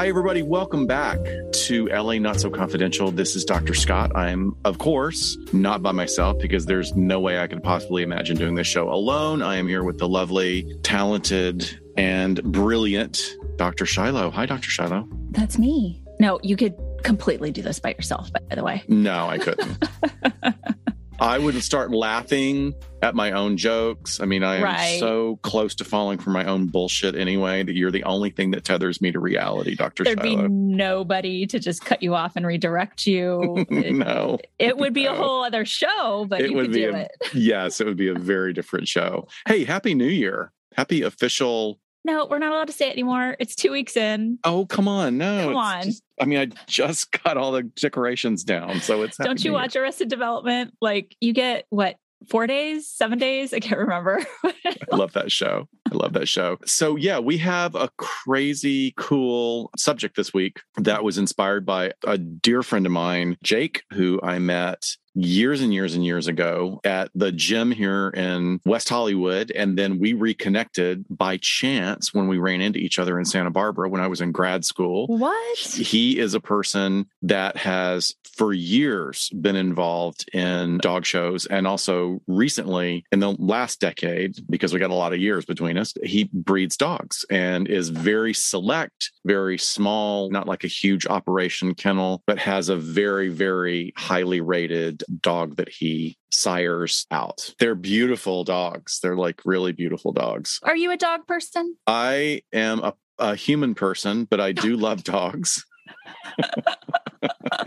Hi, everybody. Welcome back to LA Not So Confidential. This is Dr. Scott. I'm, of course, not by myself because there's no way I could possibly imagine doing this show alone. I am here with the lovely, talented, and brilliant Dr. Shiloh. Hi, Dr. Shiloh. That's me. No, you could completely do this by yourself, by the way. No, I couldn't. I wouldn't start laughing at my own jokes. I mean, I am Right. so close to falling for my own bullshit anyway that you're the only thing that tethers me to reality, Dr. There'd be nobody to just cut you off and redirect you. No. it would be a whole other show, but It you would could be do a- it. Yes, it would be a very different show. Hey, happy new year. Happy official. No, we're not allowed to say it anymore. It's two weeks in. Oh, come on. No. Come on. just- I mean, I just got all the decorations down. So it's. Don't you watch Arrested Development? Like you get what, four days, seven days? I can't remember. I love that show. I love that show. So, yeah, we have a crazy cool subject this week that was inspired by a dear friend of mine, Jake, who I met years and years and years ago at the gym here in West Hollywood. And then we reconnected by chance when we ran into each other in Santa Barbara when I was in grad school. what? He is a person that has for years been involved in dog shows and also recently in the last decade, because we got a lot of years between us, he breeds dogs and is very select, very small, not like a huge operation kennel, but has a very, very highly rated dog that he sires out. They're beautiful dogs. They're like really beautiful dogs. Are you a dog person? I am a, a human person, but I do love dogs.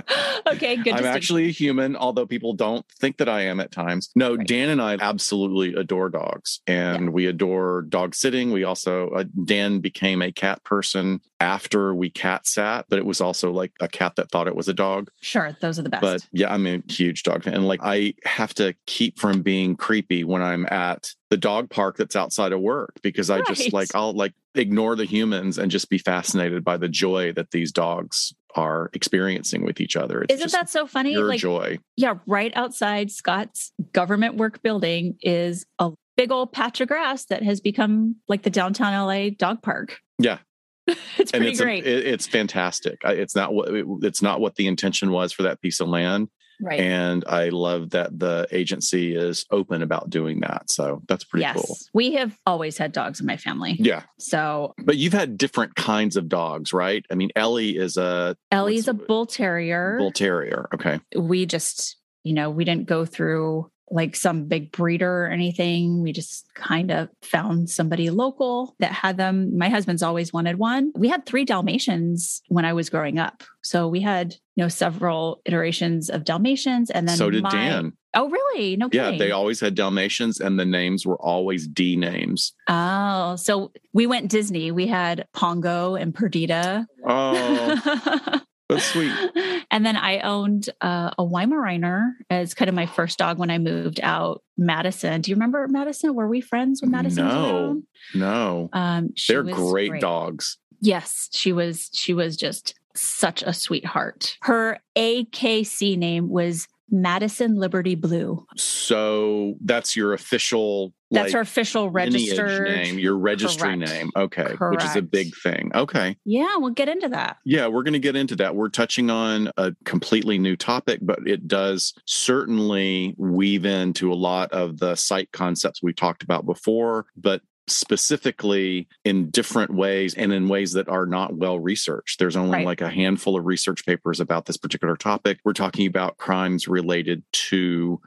okay, good. I'm actually a human, although people don't think that I am at times. No, Right. Dan and I absolutely adore dogs and we adore dog sitting. We also, uh, Dan became a cat person after we cat sat, but it was also like a cat that thought it was a dog. Sure, those are the best. But yeah, I'm a huge dog fan. And like, I have to keep from being creepy when I'm at the dog park that's outside of work because I just like, I'll like ignore the humans and just be fascinated by the joy that these dogs are experiencing with each other. It's Isn't that so funny? Like, joy. yeah, right outside Scott's government work building is a big old patch of grass that has become like the downtown LA dog park. Yeah. it's and pretty it's a- great. it- it's fantastic. It's not what it- it's not what the intention was for that piece of land, right. and I love that the agency is open about doing that. So that's pretty yes. cool. We have always had dogs in my family. Yeah, So but you've had different kinds of dogs, right? I mean, Ellie is a Ellie's a bull terrier. bull terrier. Okay, we just, you know, we didn't go through like some big breeder or anything. We just kind of found somebody local that had them. My husband's always wanted one. We had three Dalmatians when I was growing up. So we had, you know, several iterations of Dalmatians and then so did my- Dan. Oh, really? No Yeah, they always had Dalmatians, and the names were always D names. Oh, so we went Disney. We had Pongo and Perdita. Oh, that's sweet. and then I owned uh, a Weimaraner as kind of my first dog when I moved out. Madison. Do you remember Madison? Were we friends with Madison? No. No, Um, they're was great, dogs. Yes, she was. She was just such a sweetheart. Her AKC name was Madison Liberty Blue. So that's your official. That's like, her official registered name, your registry Correct. name. Okay. Correct. Which is a big thing. Okay. Yeah, we'll get into that. Yeah, we're going to get into that. We're touching on a completely new topic, but it does certainly weave into a lot of the site concepts we talked about before, but specifically in different ways and in ways that are not well researched. There's only Right. like a handful of research papers about this particular topic. We're talking about crimes related to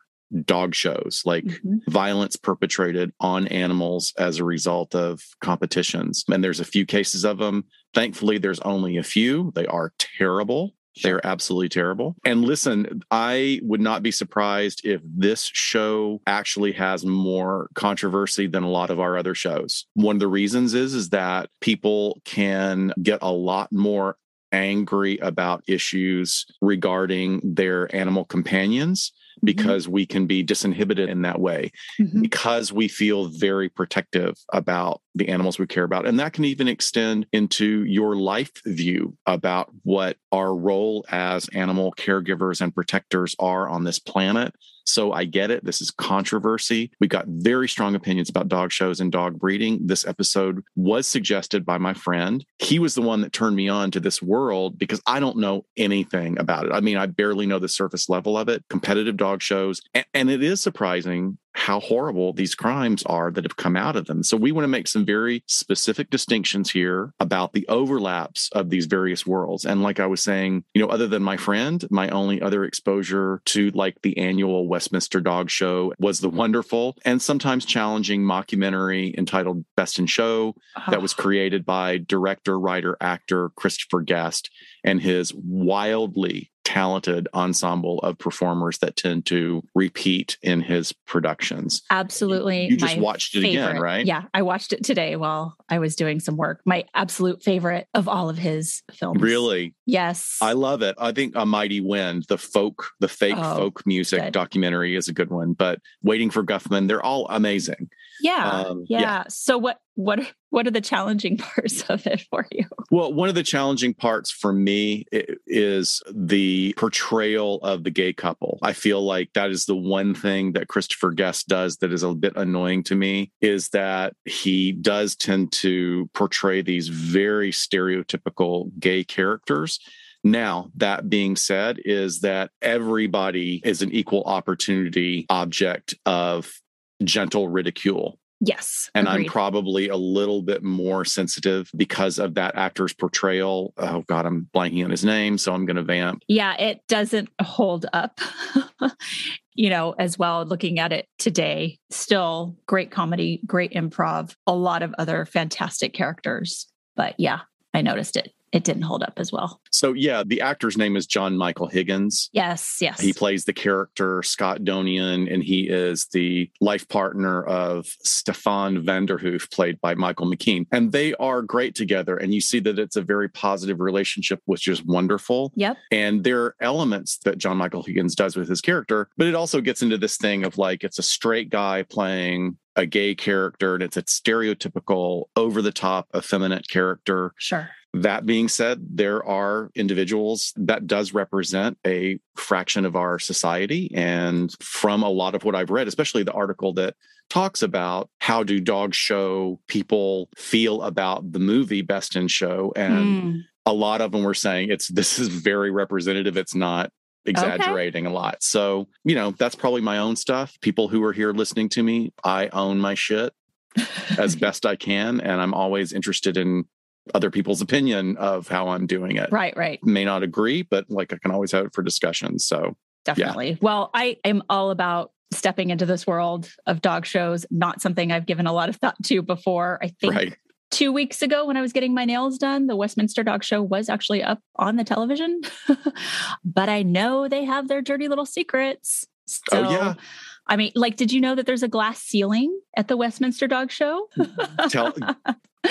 dog shows, like Mhm. violence perpetrated on animals as a result of competitions. And there's a few cases of them. Thankfully, there's only a few. They are terrible. They're absolutely terrible. And listen, I would not be surprised if this show actually has more controversy than a lot of our other shows. One of the reasons is is that people can get a lot more angry about issues regarding their animal companions because we can be disinhibited in that way Mhm. because we feel very protective about the animals we care about. And that can even extend into your life view about what our role as animal caregivers and protectors are on this planet. So I get it. This is controversy. We got very strong opinions about dog shows and dog breeding. This episode was suggested by my friend. He was the one that turned me on to this world because I don't know anything about it. I mean, I barely know the surface level of it, competitive dog shows. And, and it is surprising how horrible these crimes are that have come out of them. So we want to make some very specific distinctions here about the overlaps of these various worlds. And like I was saying, you know, other than my friend, my only other exposure to like the annual Westminster Dog Show was the wonderful and sometimes challenging mockumentary entitled Best in Show that ah. was created by director, writer, actor Christopher Guest and his wildly talented ensemble of performers that tend to repeat in his productions. Absolutely. You just watched it favorite. again, right? Yeah, I watched it today while I was doing some work. My absolute favorite of all of his films. Really? Yes. I love it. I think A Mighty Wind, the folk, the fake Oh, folk music good. documentary is a good one, but Waiting for Guffman, they're all amazing. Yeah, um, yeah. yeah. So what what what are the challenging parts of it for you? Well, one of the challenging parts for me is the portrayal of the gay couple. I feel like that is the one thing that Christopher Guest does that is a bit annoying to me is that he does tend to portray these very stereotypical gay characters. Now, that being said, is that everybody is an equal opportunity object of gentle ridicule. Yes. And I'm probably a little bit more sensitive because of that actor's portrayal. Oh God, I'm blanking on his name, so I'm going to vamp. yeah, it doesn't hold up. you know, as well looking at it today, still great comedy, great improv, a lot of other fantastic characters. But yeah, I noticed it. It didn't hold up as well. So yeah, the actor's name is John Michael Higgins. Yes, yes. He plays the character Scott Donlan, and he is the life partner of Stefan Vanderhoof, played by Michael McKean. And they are great together. And you see that it's a very positive relationship, which is wonderful. Yep. And there are elements that John Michael Higgins does with his character, but it also gets into this thing of like it's a straight guy playing a gay character and it's a stereotypical, over the top, effeminate character. Sure. That being said, there are individuals that does represent a fraction of our society. And from a lot of what I've read, especially the article that talks about how do dog show people feel about the movie Best in Show. And Mm. a lot of them were saying it's this is very representative. It's not exaggerating a lot. So, you know, that's probably my own stuff. People who are here listening to me, I own my shit as best I can. And I'm always interested in other people's opinion of how I'm doing it. right, right. May not agree, but like I can always have it for discussion. So, Definitely. Well, I am all about stepping into this world of dog shows, not something I've given a lot of thought to before. I think right. Two weeks ago when I was getting my nails done, the Westminster Dog Show was actually up on the television. but I know they have their dirty little secrets. Oh, so, Oh, yeah. I mean, like, did you know that there's a glass ceiling at the Westminster Dog Show? Tell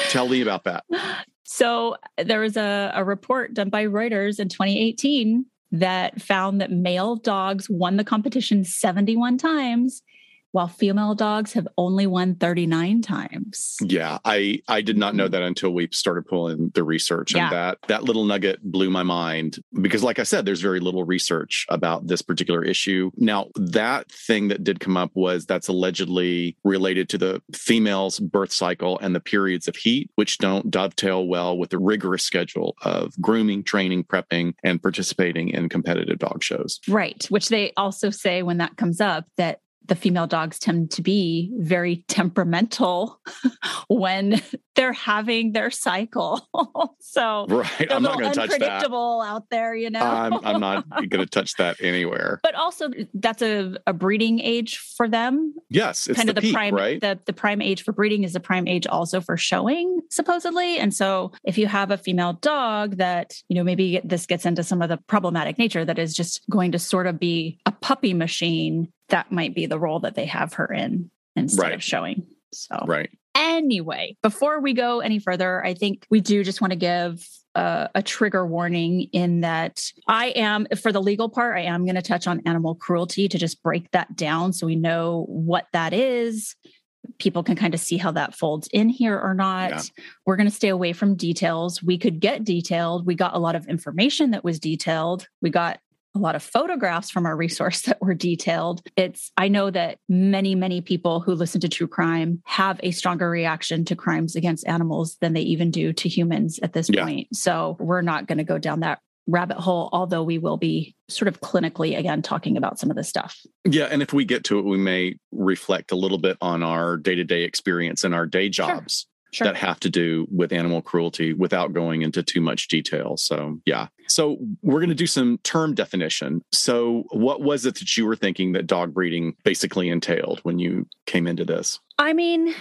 tell me about that. So there was a, a report done by Reuters in 2018 that found that male dogs won the competition 71 times, while female dogs have only won 39 times. Yeah, I I did not know mm-hmm. that until we started pulling the research, and Yeah. that that little nugget blew my mind because, like I said, there's very little research about this particular issue. Now, that thing that did come up was that's allegedly related to the female's birth cycle and the periods of heat, which don't dovetail well with the rigorous schedule of grooming, training, prepping, and participating in competitive dog shows. Right. Which they also say when that comes up that the female dogs tend to be very temperamental when they're having their cycle. so Right, I'm not going to touch that. unpredictable out there, you know. I'm I'm not going to touch that anywhere. but also that's a, a breeding age for them Yes, it's kind the, of the peak, prime right? the, the prime age for breeding is the prime age also for showing supposedly and so if you have a female dog that you know maybe this gets into some of the problematic nature that is just going to sort of be a puppy machine that might be the role that they have her in instead Right. of showing so right. Anyway, before we go any further, I think we do just want to give uh, a trigger warning in that I am, for the legal part, I am going to touch on animal cruelty to just break that down so we know what that is. People can kind of see how that folds in here or not. Yeah. We're going to stay away from details. We could get detailed. We got a lot of information that was detailed. We got a lot of photographs from our resource that were detailed. It's, I know that many, many people who listen to true crime have a stronger reaction to crimes against animals than they even do to humans at this yeah. point. So we're not going to go down that rabbit hole, although we will be sort of clinically again talking about some of this stuff. Yeah. And if we get to it, we may reflect a little bit on our day to day experience and our day jobs. Sure. That have to do with animal cruelty without going into too much detail. So, yeah. So, we're going to do some term definition. So, what was it that you were thinking that dog breeding basically entailed when you came into this? I mean,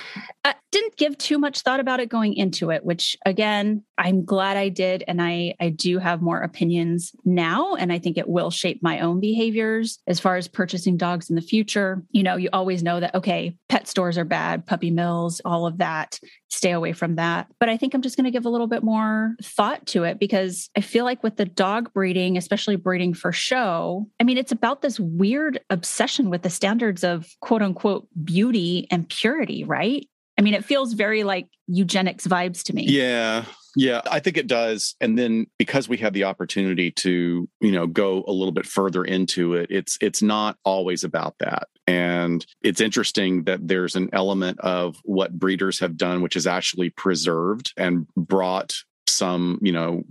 I didn't give too much thought about it going into it, which again, I'm glad I did. And I, I do have more opinions now. And I think it will shape my own behaviors as far as purchasing dogs in the future. You know, you always know that, okay, pet stores are bad, puppy mills, all of that. Stay away from that. But I think I'm just going to give a little bit more thought to it because I feel like with the dog breeding, especially breeding for show, I mean, it's about this weird obsession with the standards of quote unquote beauty and purity purity, right? I mean, it feels very like eugenics vibes to me. Yeah. Yeah, I think it does. And then because we have the opportunity to, you know, go a little bit further into it, it's it's not always about that. And it's interesting that there's an element of what breeders have done which is actually preserved and brought some, you know,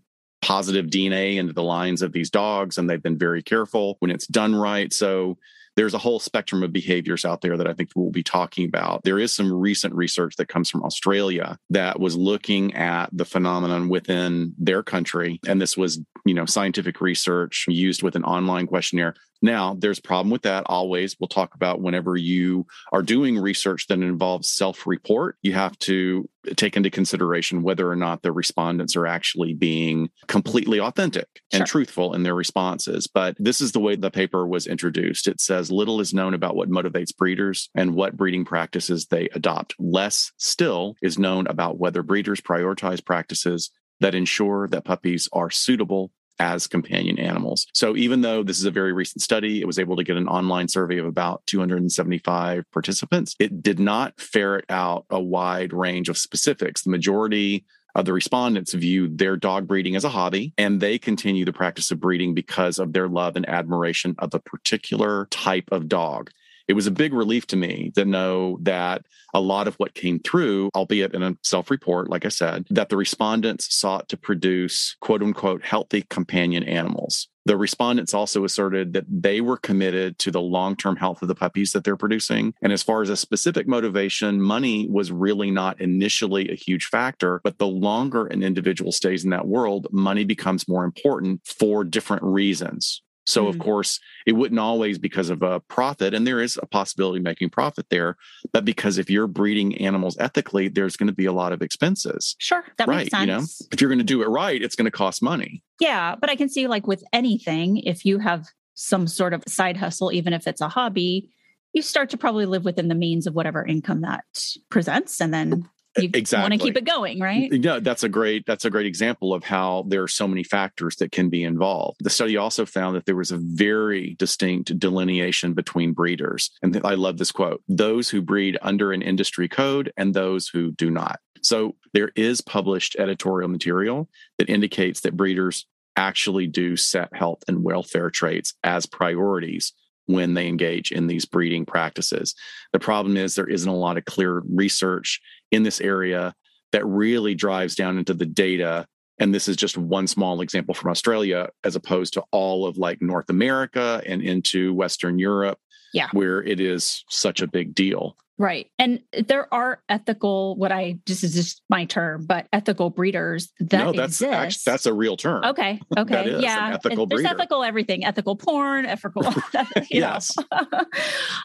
positive DNA into the lines of these dogs and they've been very careful when it's done right. So there's a whole spectrum of behaviors out there that I think we'll be talking about. There is some recent research that comes from Australia that was looking at the phenomenon within their country. And this was, you know, scientific research used with an online questionnaire now, there's a problem with that always. We'll talk about whenever you are doing research that involves self report, you have to take into consideration whether or not the respondents are actually being completely authentic and sure. truthful in their responses. But this is the way the paper was introduced. It says little is known about what motivates breeders and what breeding practices they adopt. Less still is known about whether breeders prioritize practices that ensure that puppies are suitable as companion animals. So even though this is a very recent study, it was able to get an online survey of about 275 participants. It did not ferret out a wide range of specifics. The majority of the respondents view their dog breeding as a hobby and they continue the practice of breeding because of their love and admiration of a particular type of dog it was a big relief to me to know that a lot of what came through, albeit in a self report, like I said, that the respondents sought to produce quote unquote healthy companion animals. The respondents also asserted that they were committed to the long term health of the puppies that they're producing. And as far as a specific motivation, money was really not initially a huge factor. But the longer an individual stays in that world, money becomes more important for different reasons. So, mm of course, it wouldn't always because of a profit, and there is a possibility of making profit there. But because if you're breeding animals ethically, there's going to be a lot of expenses. Sure, that right, makes sense. You know, if you're going to do it right, it's going to cost money. Yeah, but I can see like with anything, if you have some sort of side hustle, even if it's a hobby, you start to probably live within the means of whatever income that presents, and then you exactly. want to keep it going, right? Yeah, that's a great that's a great example of how there are so many factors that can be involved. The study also found that there was a very distinct delineation between breeders. And I love this quote, those who breed under an industry code and those who do not. So there is published editorial material that indicates that breeders actually do set health and welfare traits as priorities when they engage in these breeding practices. The problem is there isn't a lot of clear research in this area that really drives down into the data. And this is just one small example from Australia, as opposed to all of like North America and into Western Europe, yeah. where it is such a big deal. Right. And there are ethical, what I this is just my term, but ethical breeders that no, that's exist. Actually, that's a real term. Okay. Okay. yeah. ethical There's breeder. ethical everything, ethical porn, ethical. yes.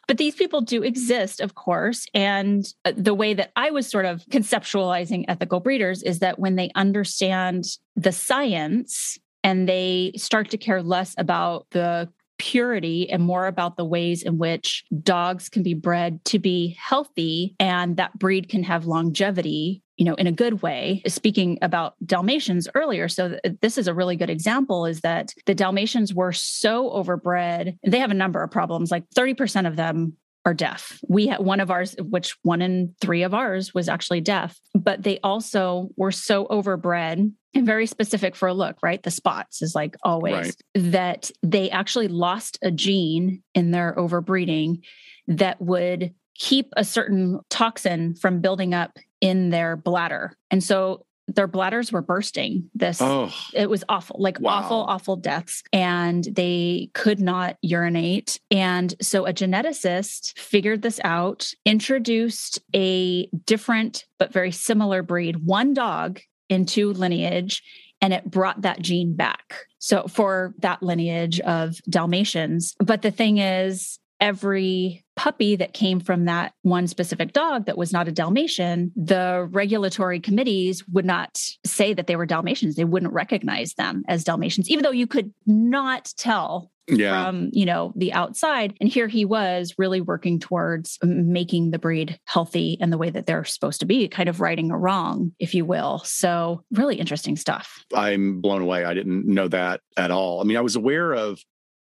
but these people do exist, of course. And uh, the way that I was sort of conceptualizing ethical breeders is that when they understand the science and they start to care less about the purity and more about the ways in which dogs can be bred to be healthy and that breed can have longevity you know in a good way. Speaking about dalmatians earlier so this is a really good example is that the dalmatians were so overbred they have a number of problems like 30% of them are deaf. We had one of ours, which one in three of ours was actually deaf, but they also were so overbred and very specific for a look, right? The spots is like always right. that they actually lost a gene in their overbreeding that would keep a certain toxin from building up in their bladder. And so their bladders were bursting. This oh, it was awful, like wow. awful, awful deaths, and they could not urinate. And so a geneticist figured this out, introduced a different but very similar breed, one dog into lineage, and it brought that gene back. So for that lineage of Dalmatians. But the thing is, every puppy that came from that one specific dog that was not a Dalmatian, the regulatory committees would not say that they were Dalmatians. They wouldn't recognize them as Dalmatians, even though you could not tell yeah. from you know the outside. And here he was really working towards making the breed healthy and the way that they're supposed to be kind of righting a wrong if you will. So really interesting stuff. I'm blown away. I didn't know that at all. I mean i was aware of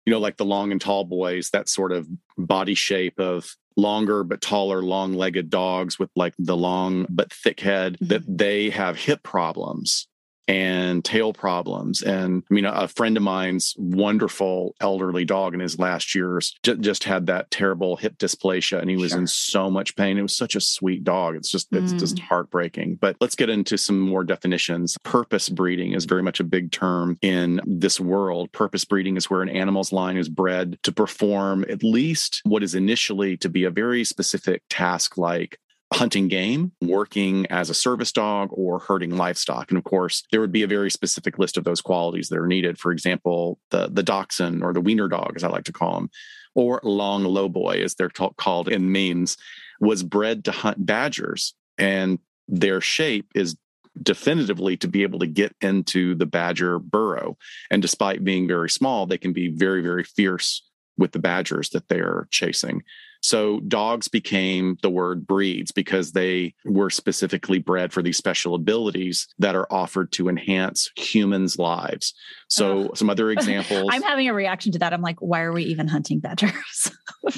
you know, like the long and tall boys, that sort of body shape of longer but taller, long legged dogs with like the long but thick head, mm-hmm. that they have hip problems and tail problems. And I mean, a, friend of mine's wonderful elderly dog in his last years j- just had that terrible hip dysplasia and he was sure. in so much pain. It was such a sweet dog. It's just, it's mm. just heartbreaking. But let's get into some more definitions. Purpose breeding is very much a big term in this world. Purpose breeding is where an animal's line is bred to perform at least what is initially to be a very specific task like hunting game, working as a service dog, or herding livestock. And of course, there would be a very specific list of those qualities that are needed. For example, the, the dachshund or the wiener dog, as I like to call them, or long low boy, as they're t- called in memes, was bred to hunt badgers. And their shape is definitively to be able to get into the badger burrow. And despite being very small, they can be very, very fierce with the badgers that they're chasing. So dogs became the word breeds because they were specifically bred for these special abilities that are offered to enhance humans' lives. So some other examples. I'm having a reaction to that. I'm like, why are we even hunting badgers?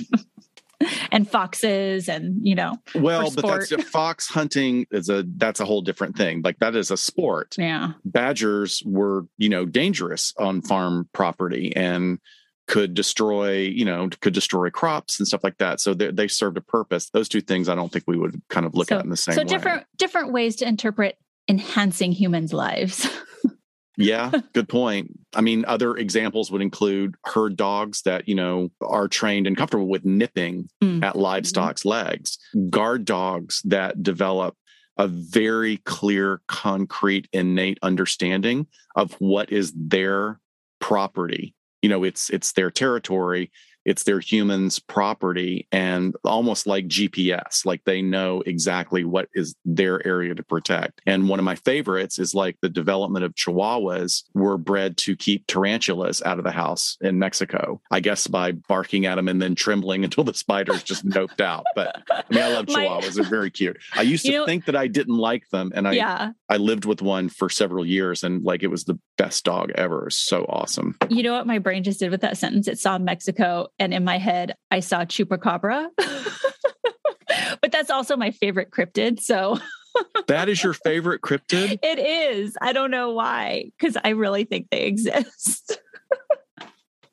and foxes and you know well but that's fox hunting is a that's a whole different thing like that is a sport yeah badgers were you know dangerous on farm property and could destroy, you know, could destroy crops and stuff like that. So they, they served a purpose. Those two things I don't think we would kind of look so, at in the same so way. So different different ways to interpret enhancing humans' lives. yeah, good point. I mean, other examples would include herd dogs that, you know, are trained and comfortable with nipping mm. at livestock's mm-hmm. legs, guard dogs that develop a very clear, concrete, innate understanding of what is their property you know it's it's their territory it's their humans property and almost like gps like they know exactly what is their area to protect. And one of my favorites is like the development of chihuahuas were bred to keep tarantulas out of the house in mexico i guess by barking at them and then trembling until the spiders just noped out. But i mean i love chihuahuas they're very cute. I used to know, think that i didn't like them and i yeah. i lived with one for several years and like it was the best dog ever. So awesome. You know what my brain just did with that sentence? It saw mexico and in my head I saw chupacabra. but that's also my favorite cryptid. So that is your favorite cryptid? It is. I don't know why, because I really think they exist.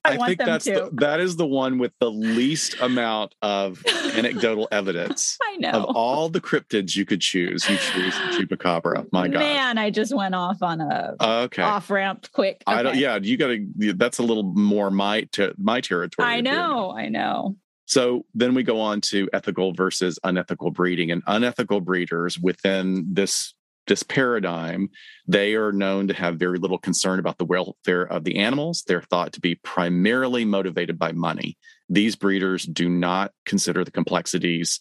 I, I think that's the, that is the one with the least amount of anecdotal evidence. I know. Of all the cryptids you could choose, you choose the chupacabra. My God. Man, I just went off on a okay. off ramp quick. Okay. I don't yeah, you gotta that's a little more my to my territory. I know, I know. So then we go on to ethical versus unethical breeding. And unethical breeders within this this paradigm, they are known to have very little concern about the welfare of the animals. They're thought to be primarily motivated by money. These breeders do not consider the complexities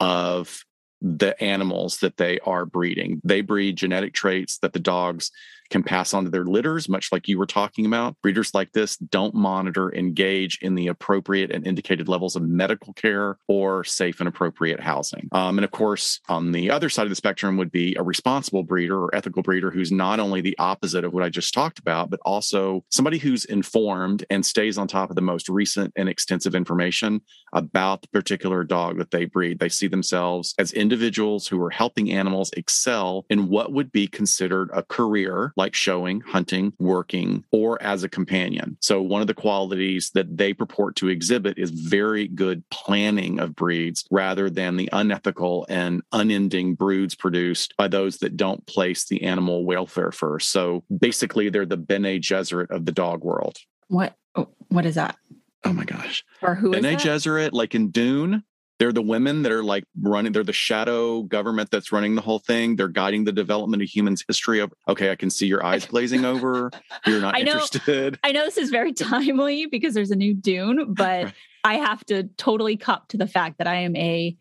of the animals that they are breeding. They breed genetic traits that the dogs can pass on to their litters, much like you were talking about. Breeders like this don't monitor, engage in the appropriate and indicated levels of medical care or safe and appropriate housing. Um, and of course, on the other side of the spectrum would be a responsible breeder or ethical breeder who's not only the opposite of what I just talked about, but also somebody who's informed and stays on top of the most recent and extensive information about the particular dog that they breed. They see themselves as individuals who are helping animals excel in what would be considered a career like showing, hunting, working, or as a companion. So, one of the qualities that they purport to exhibit is very good planning of breeds rather than the unethical and unending broods produced by those that don't place the animal welfare first. So, basically, they're the Bene Gesserit of the dog world. What? oh, What is that? Oh my gosh. Or who is Bene that? Gesserit, like in Dune, they're the women that are like running, they're the shadow government that's running the whole thing. They're guiding the development of humans' history of, okay, I can see your eyes glazing over. You're not I know. interested. I know this is very timely because there's a new Dune, but Right. I have to totally cop to the fact that I am a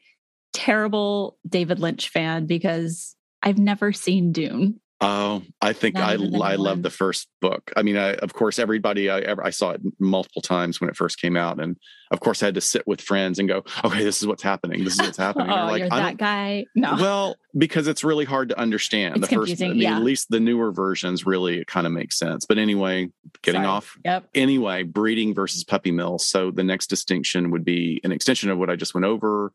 terrible David Lynch fan because I've never seen Dune. Oh, I think I I love the first book. I mean, I, of course, everybody I ever I saw it multiple times when it first came out, and of course, I had to sit with friends and go, "Okay, this is what's happening. This is what's happening." Oh, like, you're that guy. No. Well, because it's really hard to understand. It's the first, I mean, yeah. at least the newer versions really kind of makes sense. But anyway, getting Sorry. off. Yep. Anyway, breeding versus puppy mills. So the next distinction would be an extension of what I just went over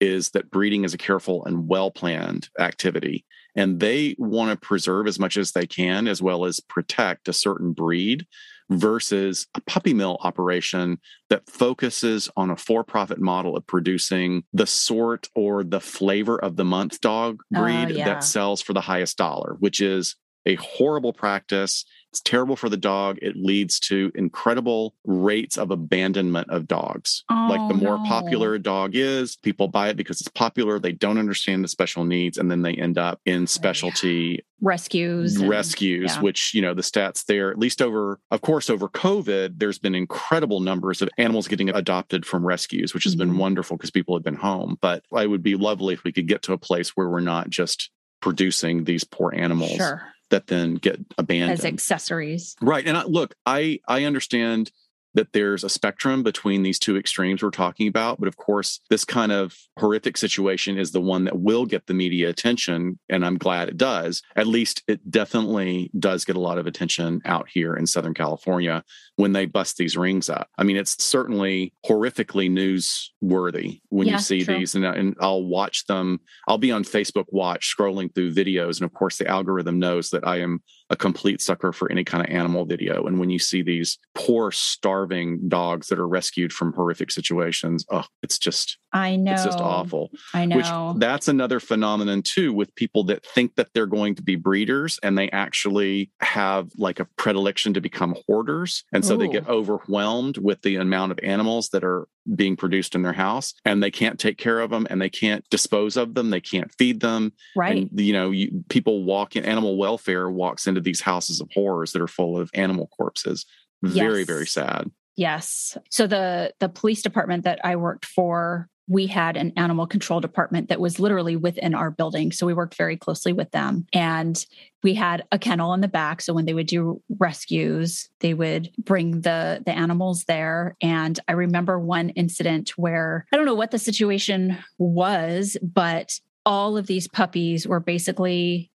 is that breeding is a careful and well planned activity. And they want to preserve as much as they can, as well as protect a certain breed versus a puppy mill operation that focuses on a for profit model of producing the sort or the flavor of the month dog Oh, breed yeah. that sells for the highest dollar, which is a horrible practice. It's terrible for the dog. It leads to incredible rates of abandonment of dogs. like the Oh, more no. popular a dog is, people buy it because it's popular. They don't understand the special needs, and then they end up in specialty Rescues. and- rescues, yeah. which, you know, the stats there, at least over, of course, over COVID, there's been incredible numbers of animals getting adopted from rescues, which has been Mhm. wonderful because people have been home. But it would be lovely if we could get to a place where we're not just producing these poor animals Sure. That then get abandoned. As accessories. Right. And I, look, I I understand that there's a spectrum between these two extremes we're talking about, but of course, this kind of horrific situation is the one that will get the media attention, and I'm glad it does. At least it definitely does get a lot of attention out here in Southern California when they bust these rings up. I mean, it's certainly horrifically newsworthy when Yeah, you see true. these, and, and I'll watch them. I'll be on Facebook Watch scrolling through videos, and of course, the algorithm knows that I am a complete sucker for any kind of animal video. And when you see these poor, starving dogs that are rescued from horrific situations, oh, it's just I know. it's just awful. I know. Which that's another phenomenon too with people that think that they're going to be breeders and they actually have like a predilection to become hoarders. And so they get oh. overwhelmed with the amount of animals that are being produced in their house and they can't take care of them and they can't dispose of them. They can't feed them. right. And, you know, you, people walk in, animal welfare walks into these houses of horrors that are full of animal corpses. Very, Yes. very sad. Yes. So the the police department that I worked for, we had an animal control department that was literally within our building. So we worked very closely with them. And we had a kennel in the back. So when they would do rescues, they would bring the the animals there. And I remember one incident where I don't know what the situation was, but all of these puppies were basically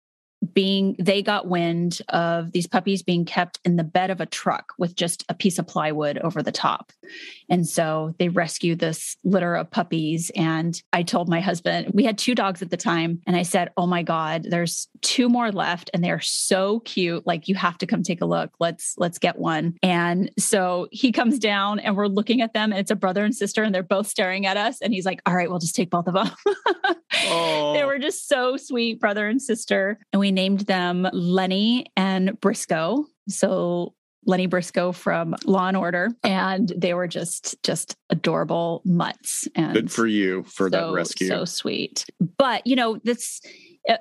being they got wind of these puppies being kept in the bed of a truck with just a piece of plywood over the top. And so they rescued this litter of puppies and I told my husband, we had two dogs at the time and I said, "Oh my god, there's two more left and they're so cute. Like you have to come take a look. Let's let's get one." And so he comes down and we're looking at them and it's a brother and sister and they're both staring at us and he's like, "All right, we'll just take both of them." Oh. They were just so sweet, brother and sister. And we named them Lenny and Briscoe. So Lenny Briscoe from Law and Order. And they were just just adorable mutts. And Good for you for that rescue. So sweet. But you know, this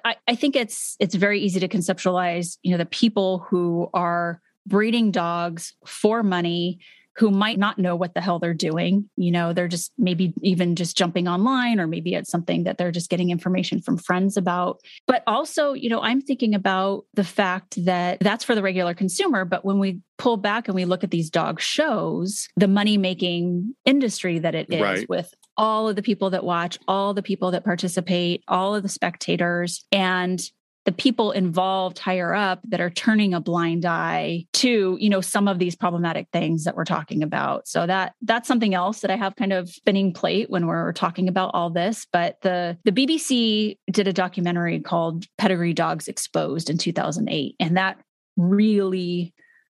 I, I think it's it's very easy to conceptualize, you know, the people who are breeding dogs for money who might not know what the hell they're doing. You know, they're just maybe even just jumping online, or maybe it's something that they're just getting information from friends about. But also, you know, I'm thinking about the fact that that's for the regular consumer. But when we pull back and we look at these dog shows, the money making industry that it is right. with all of the people that watch, all the people that participate, all of the spectators. And the people involved higher up that are turning a blind eye to you know some of these problematic things that we're talking about. So that that's something else that i have kind of spinning plate when we're talking about all this but the the bbc did a documentary called pedigree dogs exposed in 2008 and that really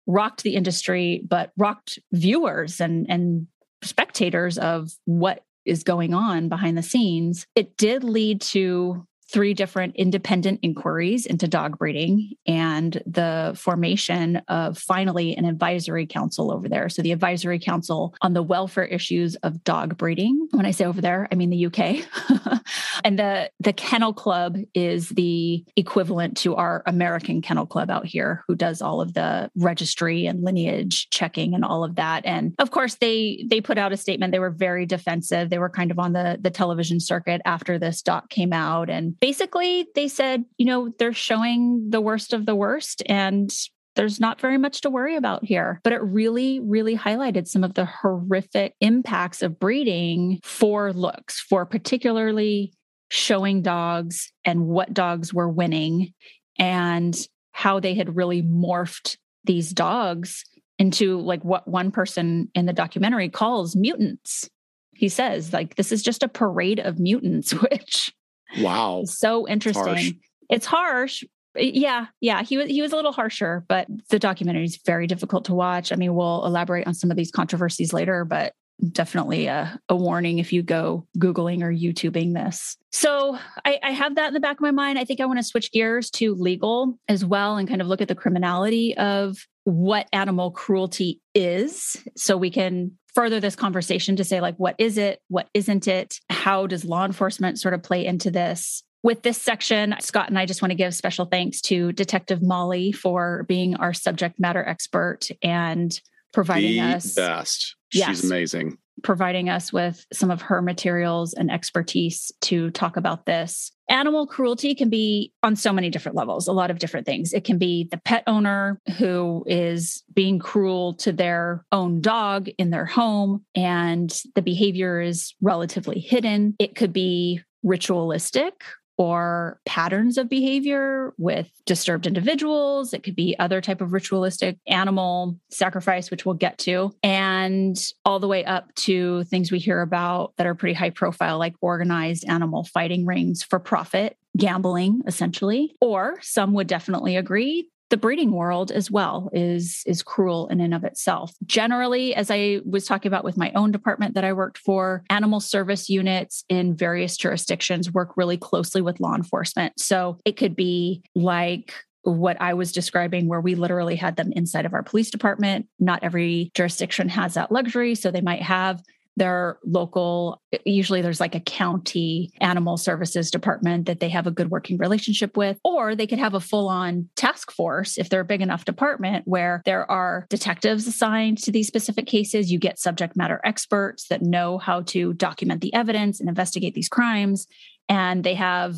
rocked the industry but rocked viewers and and spectators of what is going on behind the scenes. It did lead to three different independent inquiries into dog breeding and the formation of finally an advisory council over there. So, the advisory council on the welfare issues of dog breeding. When I say over there, I mean the UK. and the, the Kennel Club is the equivalent to our American Kennel Club out here, who does all of the registry and lineage checking and all of that. And of course, they they put out a statement. They were very defensive. They were kind of on the, the television circuit after this doc came out and basically they said, you know, they're showing the worst of the worst and there's not very much to worry about here. But it really, really highlighted some of the horrific impacts of breeding for looks, for particularly showing dogs and what dogs were winning and how they had really morphed these dogs into like what one person in the documentary calls mutants. He says, like, this is just a parade of mutants, which Wow. So interesting. Harsh. It's harsh. Yeah, yeah. He was he was a little harsher, but the documentary is very difficult to watch. I mean, we'll elaborate on some of these controversies later, but definitely a, a warning if you go Googling or YouTubing this. So I, I have that in the back of my mind. I think I want to switch gears to legal as well and kind of look at the criminality of what animal cruelty is so we can further this conversation to say like what is it what isn't it how does law enforcement sort of play into this with this section, Scott and I just want to give special thanks to Detective Molly for being our subject matter expert and providing the us best. Yes, She's amazing. Providing us with some of her materials and expertise to talk about this. Animal cruelty can be on so many different levels, a lot of different things. It can be the pet owner who is being cruel to their own dog in their home and the behavior is relatively hidden. It could be ritualistic or patterns of behavior with disturbed individuals. It could be other type of ritualistic animal sacrifice which we'll get to and all the way up to things we hear about that are pretty high profile like organized animal fighting rings for profit gambling essentially. Or some would definitely agree the breeding world as well is is cruel in and of itself generally as i was talking about with my own department that i worked for animal service units in various jurisdictions work really closely with law enforcement so it could be like what I was describing, where we literally had them inside of our police department. Not every jurisdiction has that luxury. So they might have their local usually there's like a county animal services department that they have a good working relationship with or they could have a full on task force if they're a big enough department where there are detectives assigned to these specific cases. You get subject matter experts that know how to document the evidence and investigate these crimes and they have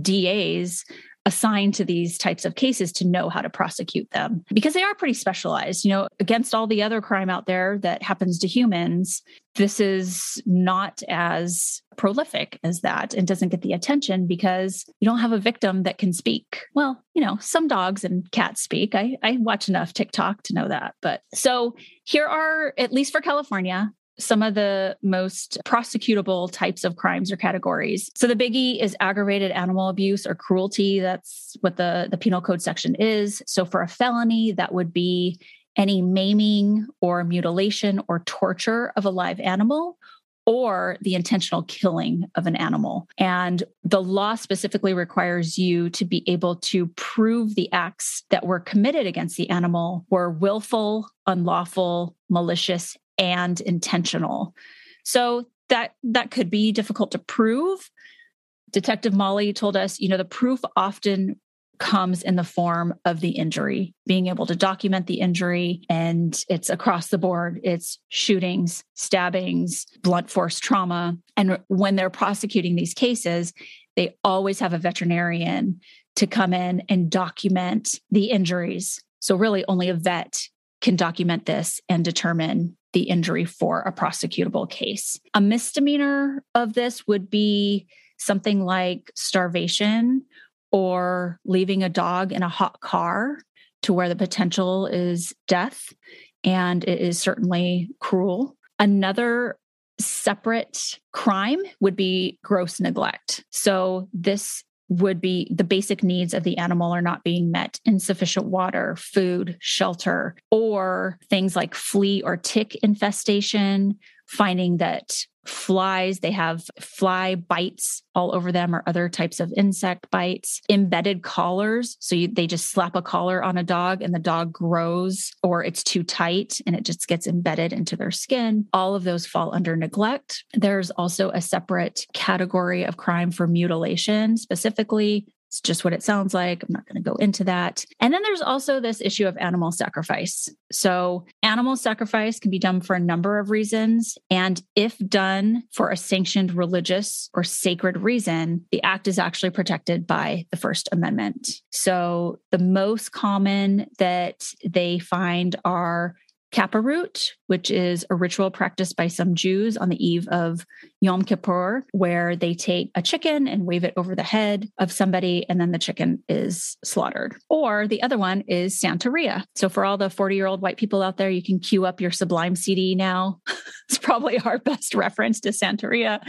DAs assigned to these types of cases to know how to prosecute them because they are pretty specialized. You know, against all the other crime out there that happens to humans, this is not as prolific as that and doesn't get the attention because you don't have a victim that can speak. Well, you know, some dogs and cats speak. I, I watch enough TikTok to know that. But so here are, at least for California, some of the most prosecutable types of crimes or categories. So the biggie is aggravated animal abuse or cruelty. That's what the, the penal code section is. So for a felony, that would be any maiming or mutilation or torture of a live animal or the intentional killing of an animal. And the law specifically requires you to be able to prove the acts that were committed against the animal were willful, unlawful, malicious, and intentional. So that that could be difficult to prove. Detective Molly told us, you know, the proof often comes in the form of the injury, being able to document the injury. And it's across the board it's shootings, stabbings, blunt force trauma. And when they're prosecuting these cases, they always have a veterinarian to come in and document the injuries. So, really, only a vet can document this and determine the injury for a prosecutable case. A misdemeanor of this would be something like starvation or leaving a dog in a hot car to where the potential is death. And it is certainly cruel. Another separate crime would be gross neglect. So, this would be the basic needs of the animal are not being met insufficient water, food, shelter, or things like flea or tick infestation, finding that flies they have fly bites all over them or other types of insect bites embedded collars. So you, they just slap a collar on a dog and the dog grows or it's too tight and it just gets embedded into their skin. All of those fall under neglect. There's also a separate category of crime for mutilation specifically it's just what it sounds like. I'm not going to go into that. And then there's also this issue of animal sacrifice. So, animal sacrifice can be done for a number of reasons. And if done for a sanctioned religious or sacred reason, the act is actually protected by the First Amendment. So, the most common that they find are Kapparot, which is a ritual practiced by some Jews on the eve of Yom Kippur, where they take a chicken and wave it over the head of somebody, and then the chicken is slaughtered. Or the other one is Santeria. So for all the 40 year old white people out there, you can queue up your Sublime CD now. it's probably our best reference to Santeria.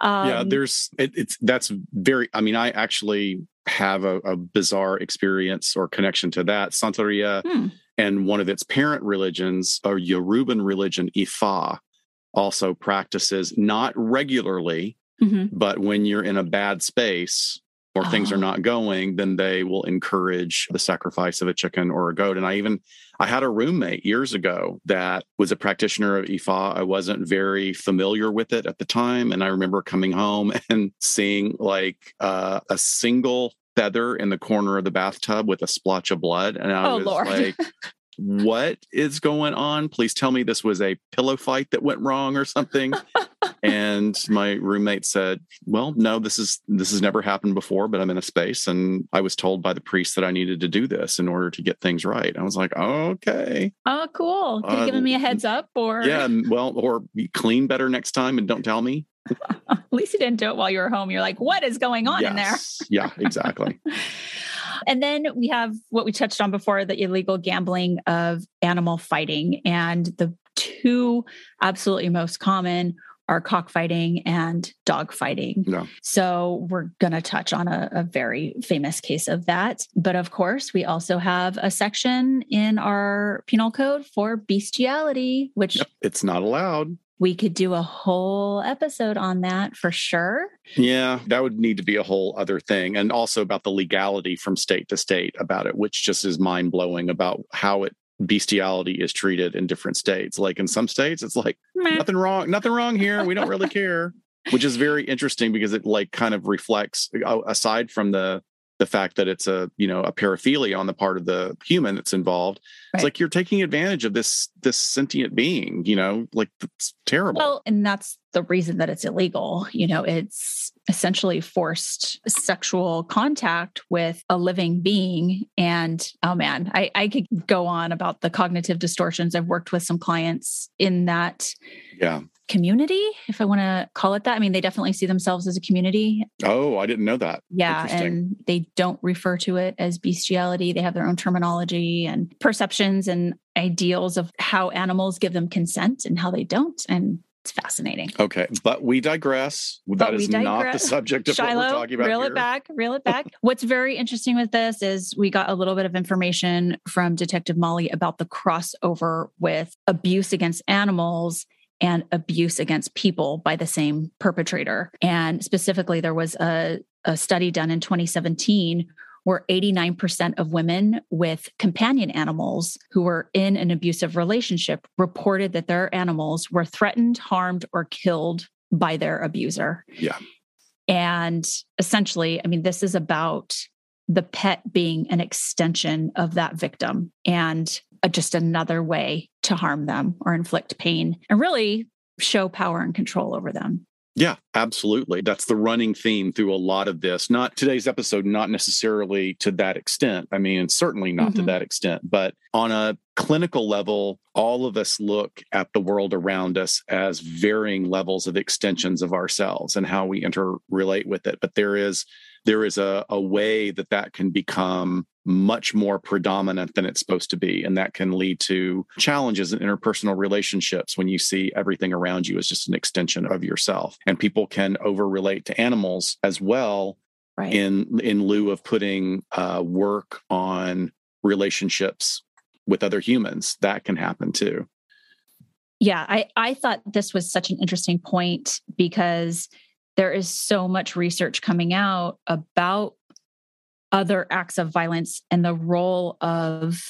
Um, yeah, there's, it, it's, that's very, I mean, I actually have a, a bizarre experience or connection to that. Santeria. Hmm and one of its parent religions, a Yoruban religion, Ifa, also practices not regularly, mm-hmm. but when you're in a bad space or oh. things are oh. not going, then they will encourage the sacrifice of a chicken or a goat. And I even I had a roommate years ago that was a practitioner of Ifa. I wasn't very familiar with it at the time, and I remember coming home and seeing like uh, a single feather in the corner of the bathtub with a splotch of blood. And I oh, was Lord. like, what is going on? Please tell me this was a pillow fight that went wrong or something. and my roommate said, "Well, no, this is this has never happened before, but I'm in a space and I was told by the priest that I needed to do this in order to get things right." I was like, "Okay." Oh, cool. Could you uh, given me a heads up or Yeah, well, or clean better next time and don't tell me. At least you didn't do it while you were home. You're like, what is going on yes. in there? yeah, exactly. and then we have what we touched on before the illegal gambling of animal fighting. And the two absolutely most common are cockfighting and dog fighting. Yeah. So we're going to touch on a, a, very famous case of that. But of course, we also have a section in our penal code for bestiality, which yep, it's not allowed we could do a whole episode on that for sure. Yeah, that would need to be a whole other thing. And also about the legality from state to state about it, which just is mind blowing about how it bestiality is treated in different states. Like in some states, it's like nothing wrong, nothing wrong here. We don't really care. Which is very interesting because it like kind of reflects uh, aside from the the fact that it's a you know a paraphilia on the part of the human that's involved right. it's like you're taking advantage of this this sentient being you know like it's terrible. Well and that's the reason that it's illegal you know it's essentially forced sexual contact with a living being. And oh man i i could go on about the cognitive distortions. I've worked with some clients in that yeah community, if I want to call it that. I mean, they definitely see themselves as a community. Oh, I didn't know that. Yeah. And they don't refer to it as bestiality. They have their own terminology and perceptions and ideals of how animals give them consent and how they don't. And it's fascinating. Okay, but we digress. That but is digress. not the subject of Shiloh, what we're talking about. Reel here. it back, reel it back. What's very interesting with this is we got a little bit of information from Detective Molly about the crossover with abuse against animals and abuse against people by the same perpetrator. And specifically, there was a, a study done in 2017 where 89% of women with companion animals who were in an abusive relationship reported that their animals were threatened, harmed, or killed by their abuser. Yeah. And essentially, I mean, this is about the pet being an extension of that victim and a, just another way to harm them or inflict pain and really show power and control over them. Yeah, absolutely. That's the running theme through a lot of this. Not today's episode, not necessarily to that extent. I mean, certainly not mm-hmm. to that extent, but on a clinical level, all of us look at the world around us as varying levels of extensions of ourselves and how we interrelate with it. But there is there is a, a way that that can become much more predominant than it's supposed to be. And that can lead to challenges in interpersonal relationships when you see everything around you as just an extension of yourself. And people can over relate to animals as well right. in, in lieu of putting uh, work on relationships with other humans. That can happen too. Yeah, I, I thought this was such an interesting point because there is so much research coming out about other acts of violence and the role of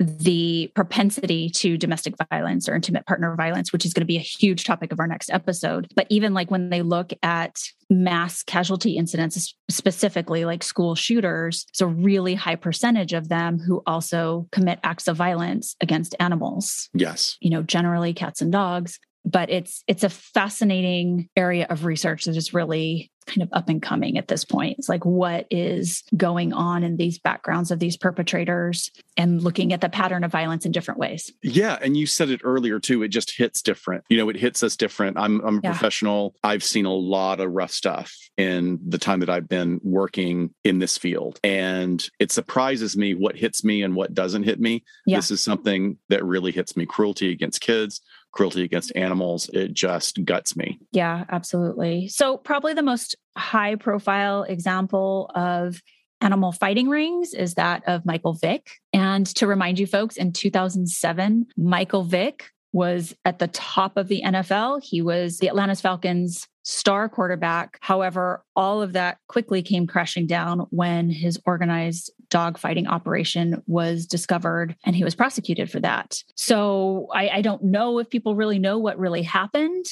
the propensity to domestic violence or intimate partner violence, which is going to be a huge topic of our next episode. But even like when they look at mass casualty incidents, specifically like school shooters, it's a really high percentage of them who also commit acts of violence against animals. Yes. You know, generally cats and dogs but it's it's a fascinating area of research that is really kind of up and coming at this point. It's like what is going on in these backgrounds of these perpetrators and looking at the pattern of violence in different ways. Yeah, and you said it earlier too. It just hits different. You know, it hits us different. I'm I'm a yeah. professional. I've seen a lot of rough stuff in the time that I've been working in this field, and it surprises me what hits me and what doesn't hit me. Yeah. This is something that really hits me: cruelty against kids, cruelty against animals. It just guts me. Yeah, absolutely. So, probably the most high profile example of animal fighting rings is that of Michael Vick. And to remind you folks, in 2007, Michael Vick was at the top of the NFL. He was the Atlanta Falcons star quarterback. However, all of that quickly came crashing down when his organized dogfighting operation was discovered and he was prosecuted for that. So I, I don't know if people really know what really happened.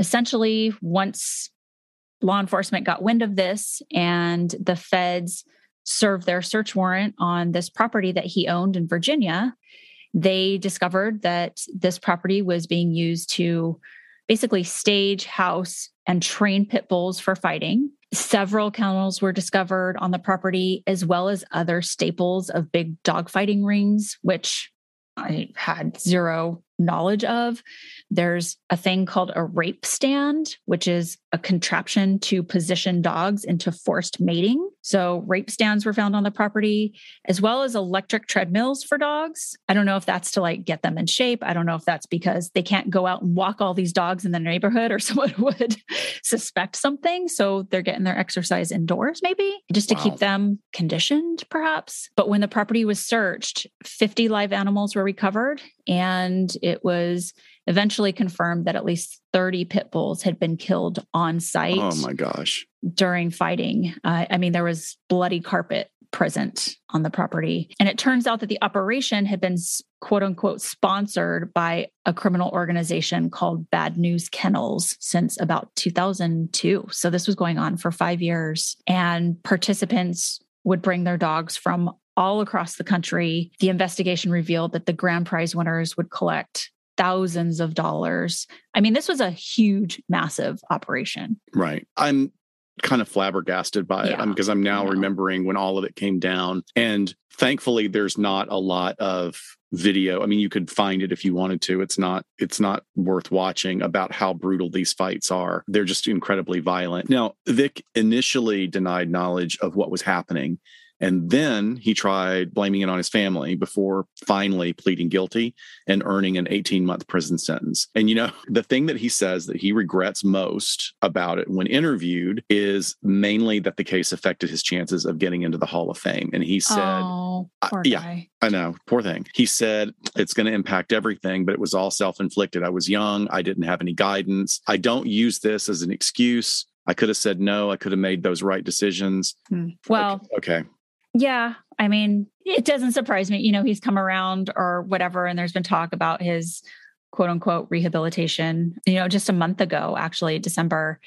Essentially, once law enforcement got wind of this and the feds served their search warrant on this property that he owned in Virginia, they discovered that this property was being used to basically stage, house, and train pit bulls for fighting. Several kennels were discovered on the property, as well as other staples of big dogfighting rings, which I had zero knowledge of. There's a thing called a rape stand, which is a contraption to position dogs into forced mating. So, rape stands were found on the property, as well as electric treadmills for dogs. I don't know if that's to like get them in shape. I don't know if that's because they can't go out and walk all these dogs in the neighborhood or someone would suspect something. So, they're getting their exercise indoors, maybe just to wow. keep them conditioned, perhaps. But when the property was searched, 50 live animals were recovered and it was eventually confirmed that at least 30 pit bulls had been killed on site. Oh my gosh. During fighting. Uh, I mean, there was bloody carpet present on the property. And it turns out that the operation had been quote unquote sponsored by a criminal organization called Bad News Kennels since about 2002. So this was going on for five years. And participants would bring their dogs from all across the country. The investigation revealed that the grand prize winners would collect thousands of dollars. I mean, this was a huge, massive operation. Right. I'm kind of flabbergasted by yeah. Um, it because I'm now remembering when all of it came down. And thankfully there's not a lot of video. I mean, you could find it if you wanted to. It's not it's not worth watching about how brutal these fights are. They're just incredibly violent. Now, Vick initially denied knowledge of what was happening and then he tried blaming it on his family before finally pleading guilty and earning an 18 month prison sentence. And, you know, the thing that he says that he regrets most about it when interviewed is mainly that the case affected his chances of getting into the Hall of Fame. And he said, oh, poor Yeah. I know, poor thing. He said, it's going to impact everything, but it was all self inflicted. I was young. I didn't have any guidance. I don't use this as an excuse. I could have said no. I could have made those right decisions. Hmm. Well, okay. okay. Yeah. I mean, it doesn't surprise me. You know, he's come around or whatever, and there's been talk about his quote unquote rehabilitation. You know, just a month ago, actually, December,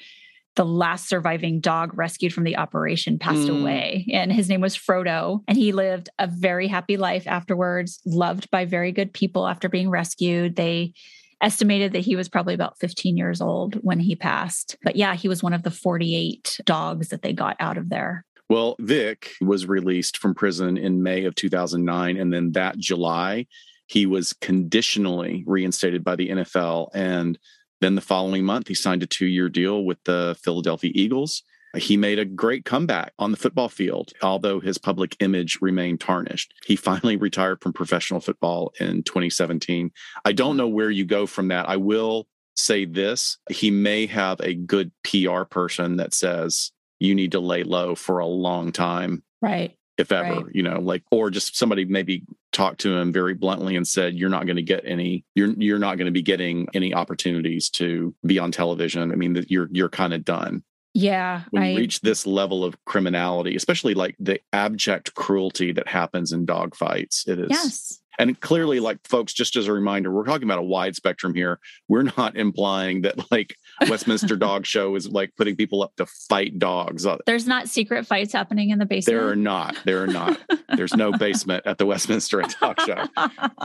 the last surviving dog rescued from the operation passed Mm. away. And his name was Frodo. And he lived a very happy life afterwards, loved by very good people after being rescued. They estimated that he was probably about 15 years old when he passed. But yeah, he was one of the 48 dogs that they got out of there. Well, Vick was released from prison in May of 2009. And then that July, he was conditionally reinstated by the NFL. And then the following month, he signed a two year deal with the Philadelphia Eagles. He made a great comeback on the football field, although his public image remained tarnished. He finally retired from professional football in 2017. I don't know where you go from that. I will say this he may have a good PR person that says, you need to lay low for a long time Right. if ever Right. you know like or just somebody maybe talked to him very bluntly and said you're not going to get any you're you're not going to be getting any opportunities to be on television i mean you're you're kind of done Yeah. when I, you reach this level of criminality especially like the abject cruelty that happens in dog fights it is yes. and clearly like folks just as a reminder we're talking about a wide spectrum here we're not implying that like westminster dog show is like putting people up to fight dogs Uh, There's not secret fights happening in the basement. there are not there are not there's no basement at the westminster dog show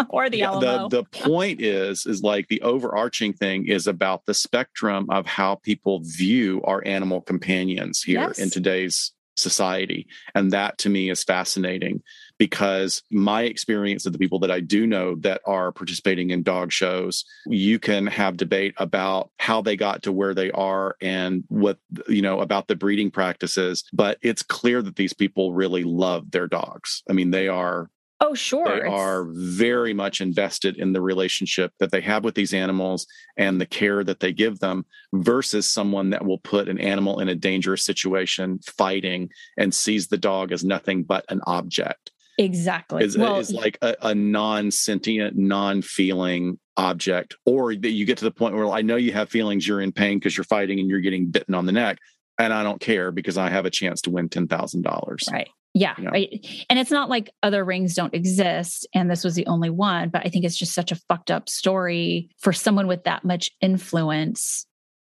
or the Alamo. the the point is is like the overarching thing is about the spectrum of how people view our animal companions here Yes. in today's society and that to me is fascinating because my experience of the people that I do know that are participating in dog shows you can have debate about how they got to where they are and what you know about the breeding practices but it's clear that these people really love their dogs i mean they are oh, sure. they It's- are very much invested in the relationship that they have with these animals and the care that they give them versus someone that will put an animal in a dangerous situation fighting and sees the dog as nothing but an object exactly. is, well, is like a, a non-sentient non-feeling object or that you get to the point where i know you have feelings you're in pain because you're fighting and you're getting bitten on the neck and i don't care because i have a chance to win $10000 Right. Yeah. Yeah. Right. And it's not like other rings don't exist and this was the only one, but I think it's just such a fucked up story for someone with that much influence,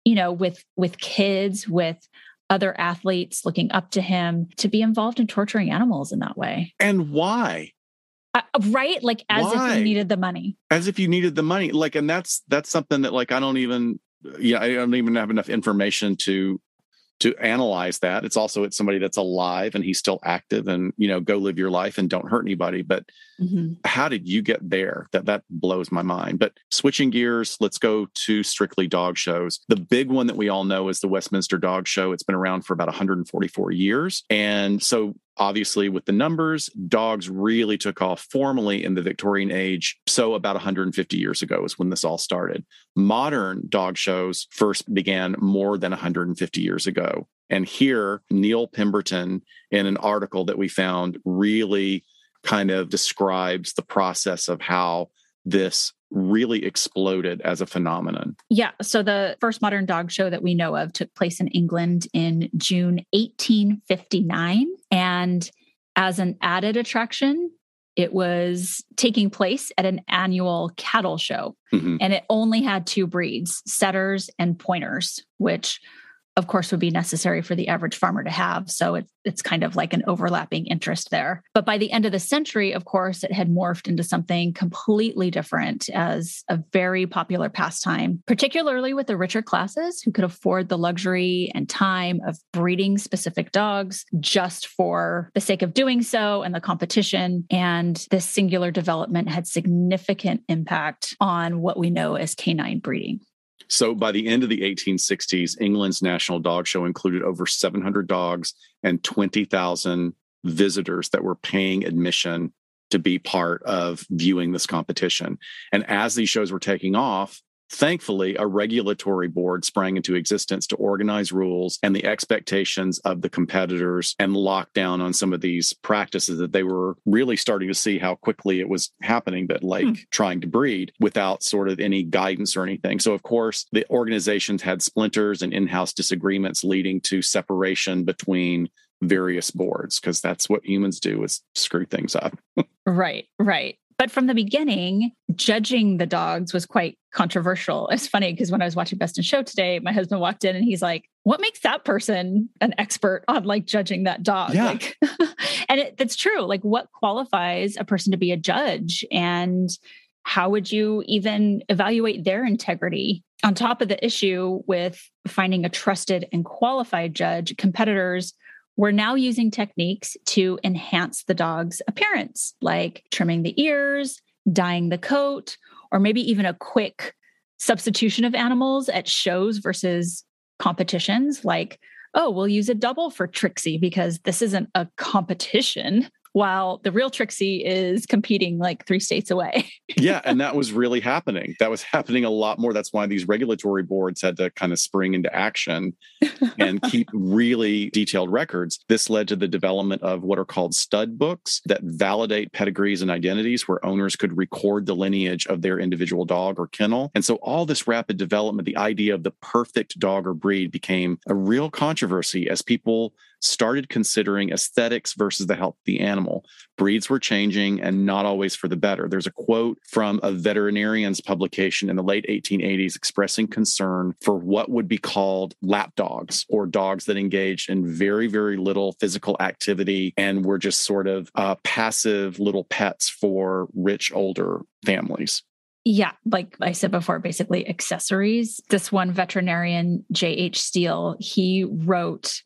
you know, with with kids, with other athletes looking up to him to be involved in torturing animals in that way. and why Uh, right? Like as if Why? he needed the money. as if you needed the money like and that's that's something that like i don't even yeah i don't even have enough information to to analyze that. It's also it's somebody that's alive and he's still active and you know go live your life and don't hurt anybody. But Mhm. how did you get there? That that blows my mind. But switching gears let's go to strictly dog shows. The big one that we all know is the westminster dog show. It's been around for about 144 years. And so obviously with the numbers dogs really took off formally in the victorian age so about 150 years ago is when this all started. Modern dog shows first began more than 150 years ago. And here neil pemberton in an article that we found really kind of describes the process of how this really exploded as a phenomenon. Yeah. So the first modern dog show that we know of took place in England in June 1859. And as an added attraction, it was taking place at an annual cattle show. Mhm. And it only had two breeds, setters and pointers, which of course would be necessary for the average farmer to have. So it's it's kind of like an overlapping interest there. But by the end of the century, of course, it had morphed into something completely different as a very popular pastime, particularly with the richer classes who could afford the luxury and time of breeding specific dogs just for the sake of doing so and the competition. And this singular development had significant impact on what we know as canine breeding. So by the end of the 1860s, England's National Dog Show included over 700 dogs and 20,000 visitors that were paying admission to be part of viewing this competition. And as these shows were taking off, thankfully, a regulatory board sprang into existence to organize rules and the expectations of the competitors and lock down on some of these practices that they were really starting to see how quickly it was happening, but like Hmm. trying to breed without sort of any guidance or anything. So, of course, the organizations had splinters and in house disagreements leading to separation between various boards because that's what humans do is screw things up. Right, right. But from the beginning, judging the dogs was quite controversial. It's funny because when I was watching Best in Show today, my husband walked in and he's like, What makes that person an expert on like judging that dog? Yeah. Like, and it, that's true. Like, what qualifies a person to be a judge? And how would you even evaluate their integrity? On top of the issue with finding a trusted and qualified judge, competitors we're now using techniques to enhance the dog's appearance, like trimming the ears, dyeing the coat, or maybe even a quick substitution of animals at shows versus competitions. Like, oh, we'll use a double for Trixie because this isn't a competition while the real Trixie is competing like three states away. yeah. And that was really happening. That was happening a lot more. That's why these regulatory boards had to kind of spring into action and keep really detailed records. This led to the development of what are called stud books that validate pedigrees and identities where owners could record the lineage of their individual dog or kennel. And so all this rapid development, the idea of the perfect dog or breed became a real controversy as people started considering aesthetics versus the health of the animal. Breeds were changing and not always for the better. There's a quote from a veterinarian's publication in the late 1880s expressing concern for what would be called lap dogs or dogs that engaged in very, very little physical activity and were just sort of uh, passive little pets for rich older families. Yeah, like I said before, basically accessories. This one veterinarian, J.H. Steel, he wrote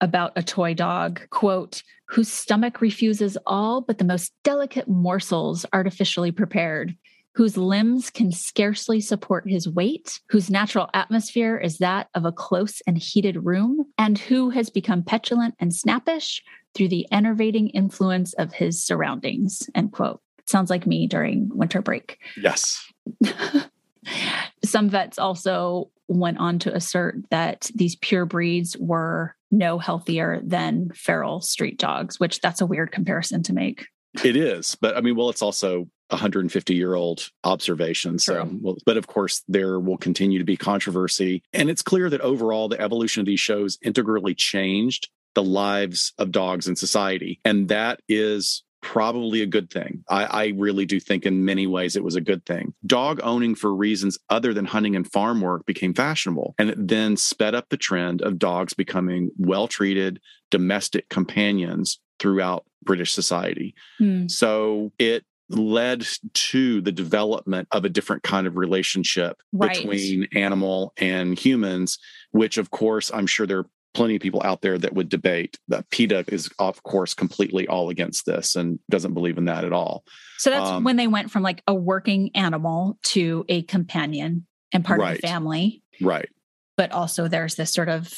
about a toy dog, quote, whose stomach refuses all but the most delicate morsels artificially prepared, whose limbs can scarcely support his weight, whose natural atmosphere is that of a close and heated room, and who has become petulant and snappish through the enervating influence of his surroundings, end quote. Sounds like me during winter break. Yes. Some vets also went on to assert that these pure breeds were no healthier than feral street dogs, which that's a weird comparison to make. It is, but I mean, well, it's also 150 year old observation. So, well, but of course, there will continue to be controversy. And it's clear that overall, the evolution of these shows integrally changed the lives of dogs in society. And that is probably a good thing. I, I, really do think in many ways it was a good thing. Dog owning for reasons other than hunting and farm work became fashionable. And it then sped up the trend of dogs becoming well treated domestic companions throughout British society. Hmm. So it led to the development of a different kind of relationship right. between animal and humans, which, of course, I'm sure there are plenty of people out there that would debate that PETA is, of course, completely all against this and doesn't believe in that at all. So that's um, when they went from like a working animal to a companion and part right, of the family. Right. But also there's this sort of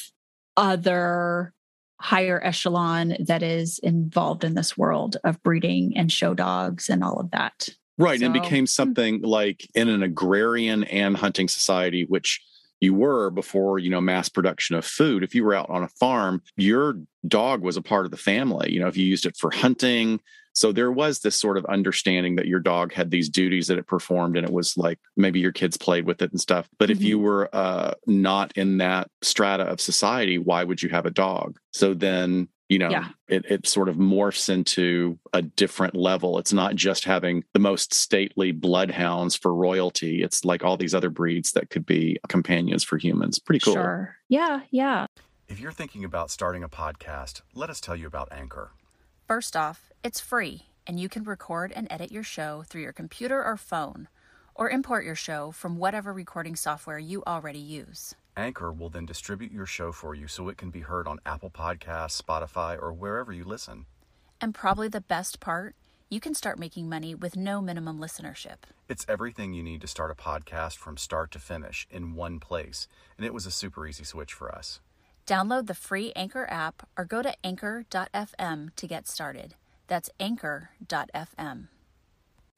other higher echelon that is involved in this world of breeding and show dogs and all of that. Right. So, and became hmm. something like in an agrarian and hunting society, which you were before you know mass production of food. If you were out on a farm your dog was a part of the family you know if you used it for hunting. So there was this sort of understanding that your dog had these duties that it performed and it was like maybe your kids played with it and stuff. But mm-hmm. if you were uh, not in that strata of society why would you have a dog? So then you know yeah. it, it sort of morphs into a different level. It's not just having the most stately bloodhounds for royalty. It's like all these other breeds that could be companions for humans. Pretty cool. Sure. Yeah yeah. If you're thinking about starting a podcast let us tell you about anchor. First off it's free and you can record and edit your show through your computer or phone or import your show from whatever recording software you already use Anchor will then distribute your show for you so it can be heard on Apple Podcasts, Spotify, or wherever you listen. And probably the best part, you can start making money with no minimum listenership. It's everything you need to start a podcast from start to finish in one place, and it was a super easy switch for us. Download the free Anchor app or go to anchor.fm to get started. That's anchor.fm.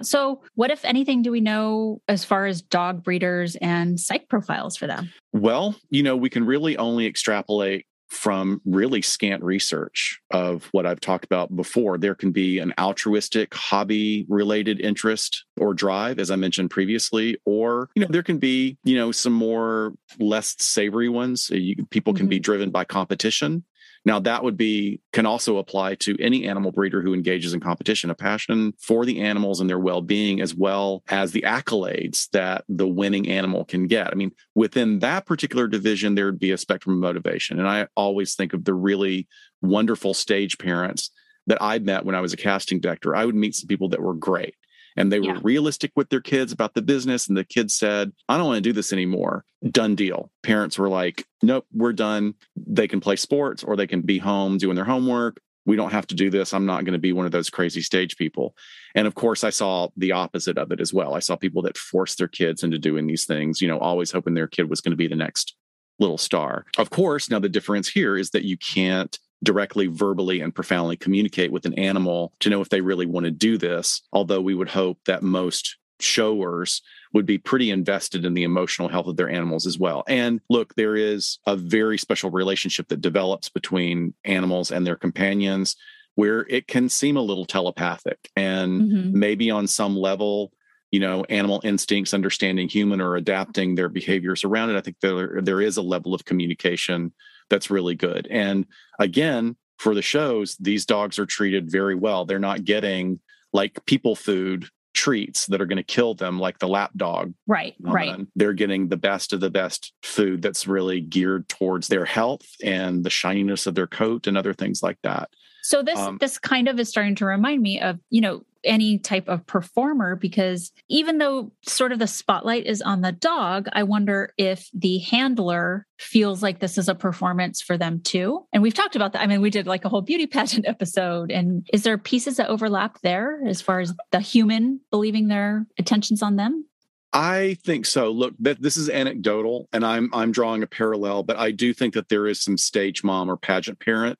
So, what, if anything, do we know as far as dog breeders and psych profiles for them? Well, you know, we can really only extrapolate from really scant research of what I've talked about before. There can be an altruistic, hobby related interest or drive, as I mentioned previously, or, you know, there can be, you know, some more less savory ones. You, people can mm-hmm. be driven by competition Now, that would be, can also apply to any animal breeder who engages in competition, a passion for the animals and their well being, as well as the accolades that the winning animal can get. I mean, within that particular division, there would be a spectrum of motivation. And I always think of the really wonderful stage parents that I met when I was a casting director. I would meet some people that were great and they were yeah. realistic with their kids about the business. And the kids said, I don't want to do this anymore. Done deal. Parents were like, nope, we're done. They can play sports or they can be home doing their homework. We don't have to do this. I'm not going to be one of those crazy stage people. And of course, I saw the opposite of it as well. I saw people that forced their kids into doing these things, you know, always hoping their kid was going to be the next little star. Of course, now the difference here is that you can't directly verbally and profoundly communicate with an animal to know if they really want to do this although we would hope that most showers would be pretty invested in the emotional health of their animals as well. And look, there is a very special relationship that develops between animals and their companions where it can seem a little telepathic and mm-hmm. maybe on some level you know animal instincts understanding human or adapting their behaviors around it i think there there is a level of communication that's really good. And again, for the shows, these dogs are treated very well. They're not getting like people food treats that are going to kill them like the lap dog. Right, right. They're getting the best of the best food that's really geared towards their health and the shininess of their coat and other things like that. So this um, this kind of is starting to remind me of, you know, any type of performer because even though sort of the spotlight is on the dog, I wonder if the handler feels like this is a performance for them too. And we've talked about that. I mean, we did like a whole beauty pageant episode. And is there pieces that overlap there as far as the human believing their attention's on them? I think so. Look, this is anecdotal, and I'm I'm drawing a parallel, but I do think that there is some stage mom or pageant parent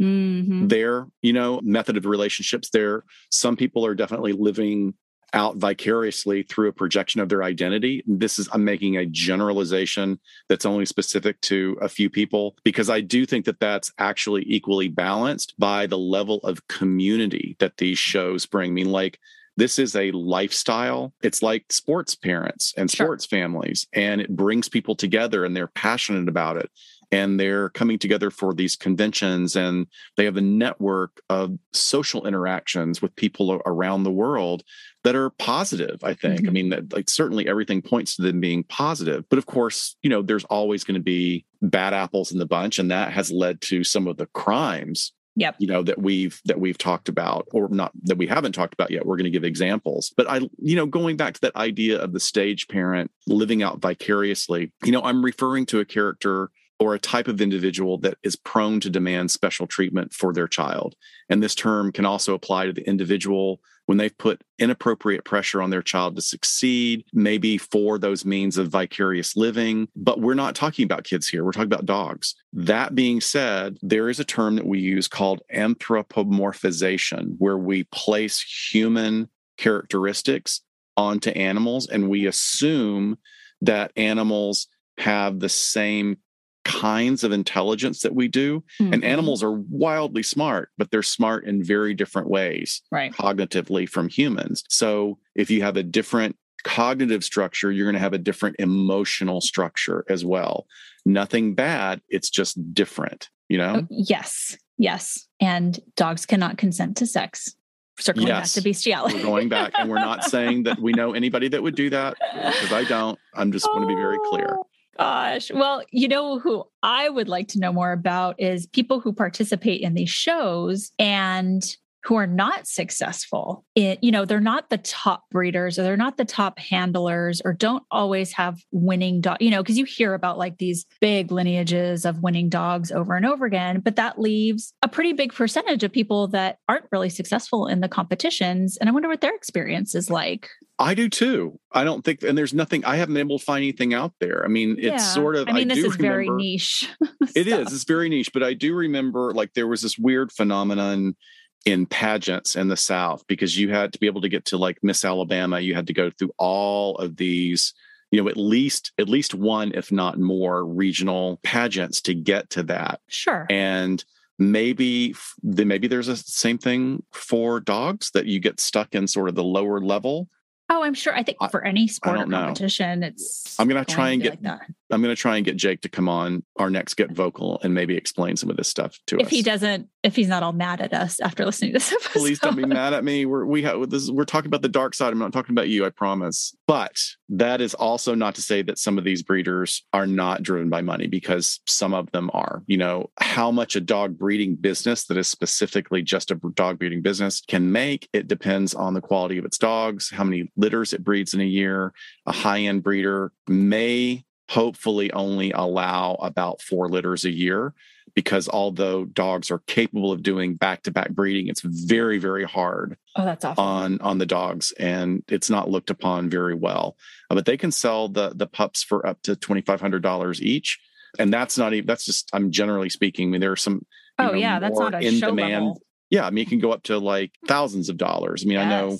mm-hmm. there, you know, method of relationships there. Some people are definitely living out vicariously through a projection of their identity. This is, I'm making a generalization that's only specific to a few people because I do think that that's actually equally balanced by the level of community that these shows bring. I mean, like, this is a lifestyle. It's like sports parents and sports sure. families, and it brings people together and they're passionate about it and they're coming together for these conventions and they have a network of social interactions with people around the world that are positive i think mm-hmm. i mean that like certainly everything points to them being positive but of course you know there's always going to be bad apples in the bunch and that has led to some of the crimes yep. you know that we've that we've talked about or not that we haven't talked about yet we're going to give examples but i you know going back to that idea of the stage parent living out vicariously you know i'm referring to a character or a type of individual that is prone to demand special treatment for their child. And this term can also apply to the individual when they've put inappropriate pressure on their child to succeed, maybe for those means of vicarious living. But we're not talking about kids here, we're talking about dogs. That being said, there is a term that we use called anthropomorphization, where we place human characteristics onto animals and we assume that animals have the same kinds of intelligence that we do. Mm-hmm. And animals are wildly smart, but they're smart in very different ways, right. cognitively from humans. So if you have a different cognitive structure, you're going to have a different emotional structure as well. Nothing bad, it's just different, you know? Uh, yes. Yes. And dogs cannot consent to sex circling yes. back to bestiality. we're going back, and we're not saying that we know anybody that would do that because I don't. I'm just oh, going to be very clear. Gosh. Well, you know who I would like to know more about is people who participate in these shows and who are not successful it you know they're not the top breeders or they're not the top handlers or don't always have winning dog you know because you hear about like these big lineages of winning dogs over and over again but that leaves a pretty big percentage of people that aren't really successful in the competitions and i wonder what their experience is like I do too. I don't think, and there's nothing. I haven't been able to find anything out there. I mean, it's yeah. sort of. I mean, I this is remember, very niche. it is. It's very niche, but I do remember like there was this weird phenomenon in pageants in the South because you had to be able to get to like Miss Alabama. You had to go through all of these, you know, at least at least one, if not more, regional pageants to get to that. Sure. And maybe then maybe there's a same thing for dogs that you get stuck in sort of the lower level Oh, I'm sure. I think for any sport or don't know. competition, it's. I'm gonna try and to get- like that. I'm going to try and get Jake to come on our next Get Vocal and maybe explain some of this stuff to us. If he doesn't, if he's not all mad at us after listening to this episode, Please don't be mad at me. We're we this. is- We're talking about the dark side. I'm not talking about you. I promise. But that is also not to say that some of these breeders are not driven by money because some of them are. You know how much a dog breeding business that is specifically just a dog breeding business can make. It depends on the quality of its dogs, how many litters it breeds in a year. A high end breeder may hopefully only allow about four litters a year because although dogs are capable of doing back-to-back breeding it's very very hard Oh, that's awful. on on the dogs and it's not looked upon very well Uh, but they can sell the the pups for up to $2500 each and that's not even that's just i'm generally speaking i mean there are some oh know, yeah, that's not a show level. yeah i mean it can go up to like thousands of dollars i mean i know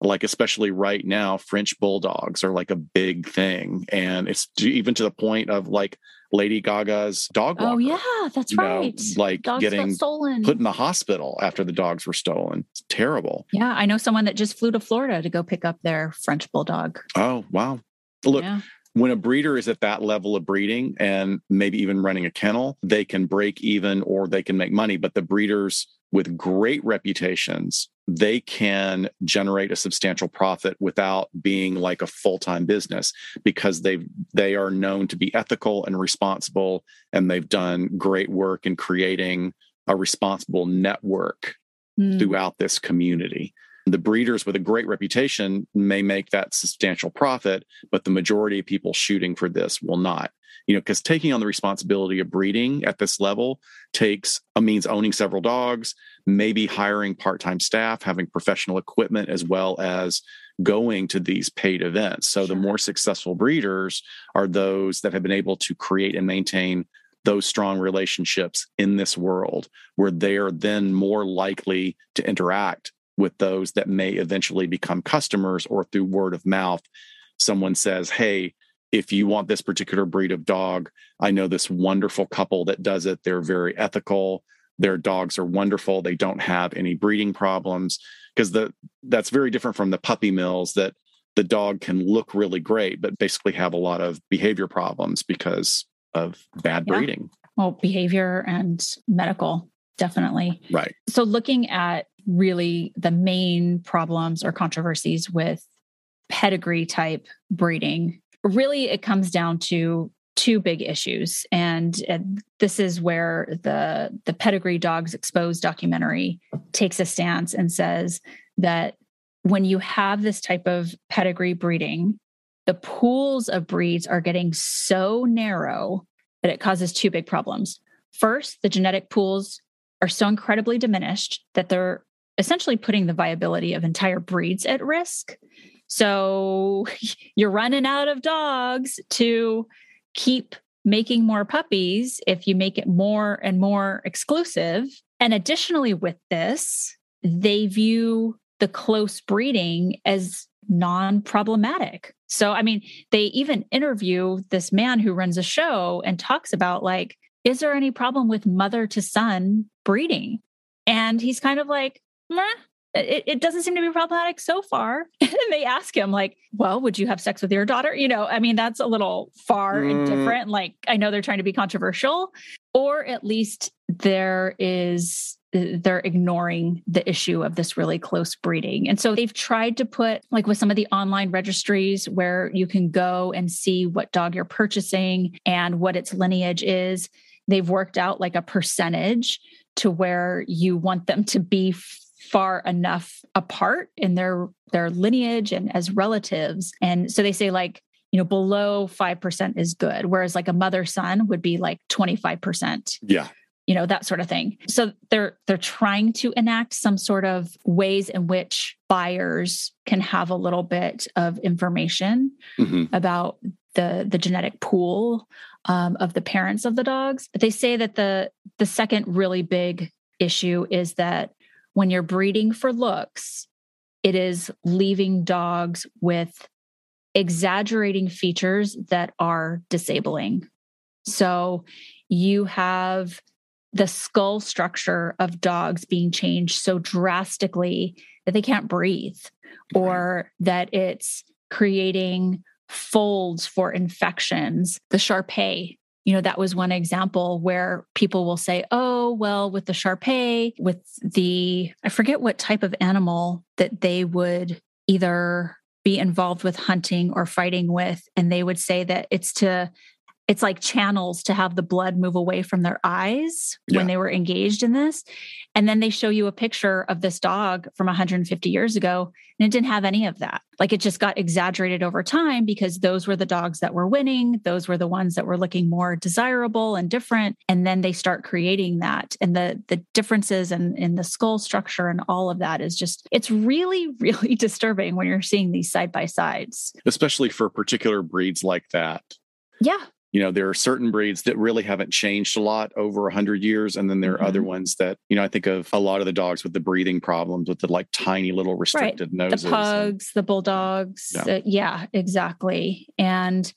like especially right now french bulldogs are like a big thing and it's to, even to the point of like lady gaga's dog oh, walker Oh yeah, that's you know, right. like Dogs getting stolen. put in the hospital after the dogs were stolen it's terrible yeah, I know someone that just flew to Florida to go pick up their French bulldog. oh wow look yeah. when a breeder is at that level of breeding and maybe even running a kennel they can break even or they can make money but the breeders with great reputations they can generate a substantial profit without being like a full-time business because they they are known to be ethical and responsible and they've done great work in creating a responsible network Hmm. throughout this community. The breeders with a great reputation may make that substantial profit, but the majority of people shooting for this will not. You know, because taking on the responsibility of breeding at this level takes a means owning several dogs, maybe hiring part-time staff, having professional equipment, as well as going to these paid events. So the more successful breeders are those that have been able to create and maintain those strong relationships in this world where they are then more likely to interact with those that may eventually become customers or through word of mouth someone says hey if you want this particular breed of dog i know this wonderful couple that does it. They're very ethical. Their dogs are wonderful. They don't have any breeding problems because the that's very different from the puppy mills that the dog can look really great but basically have a lot of behavior problems because of bad Yeah. breeding. Well, behavior and medical, definitely. right. So, looking at really the main problems or controversies with pedigree type breeding, really it comes down to two big issues. And, and this is where the, the Pedigree Dogs Exposed documentary takes a stance and says that when you have this type of pedigree breeding, the pools of breeds are getting so narrow that it causes two big problems. First, the genetic pools are so incredibly diminished that they're essentially putting the viability of entire breeds at risk. So you're running out of dogs to keep making more puppies if you make it more and more exclusive. And additionally, with this, they view the close breeding as non problematic. So, I mean, they even interview this man who runs a show and talks about, like, is there any problem with mother to son breeding? And he's kind of like, it, it doesn't seem to be problematic so far. And they ask him, like, well, would you have sex with your daughter? You know, I mean, that's a little far and Mm. different. Like, I know they're trying to be controversial, or at least there is they're ignoring the issue of this really close breeding. And so they've tried to put, like with some of the online registries where you can go and see what dog you're purchasing and what its lineage is, they've worked out like a percentage to where you want them to be far enough apart in their their lineage and as relatives. And so they say like you know below 5% is good whereas like a mother son would be like 25% yeah you know that sort of thing so they're they're trying to enact some sort of ways in which buyers can have a little bit of information Mhm. about the the genetic pool um, of the parents of the dogs but they say that the the second really big issue is that when you're breeding for looks it is leaving dogs with exaggerating features that are disabling. So you have the skull structure of dogs being changed so drastically that they can't breathe or that it's creating folds for infections. The Shar Pei, you know, that was one example where people will say, oh, well, with the Shar Pei, with the, I forget what type of animal that they would either be involved with hunting or fighting with. And they would say that it's to it's like channels to have the blood move away from their eyes yeah. when they were engaged in this. And then they show you a picture of this dog from 150 years ago, and it didn't have any of that. Like it just got exaggerated over time because those were the dogs that were winning. Those were the ones that were looking more desirable and different. And then they start creating that. And the the differences in, in the skull structure and all of that is just it's really, really disturbing when you're seeing these side by sides. Especially for particular breeds like that. Yeah you know there are certain breeds that really haven't changed a lot over 100 years and then there are mm-hmm. other ones that you know i think of a lot of the dogs with the breathing problems with the like tiny little restricted right. noses the pugs and, the bulldogs yeah. Uh, yeah exactly and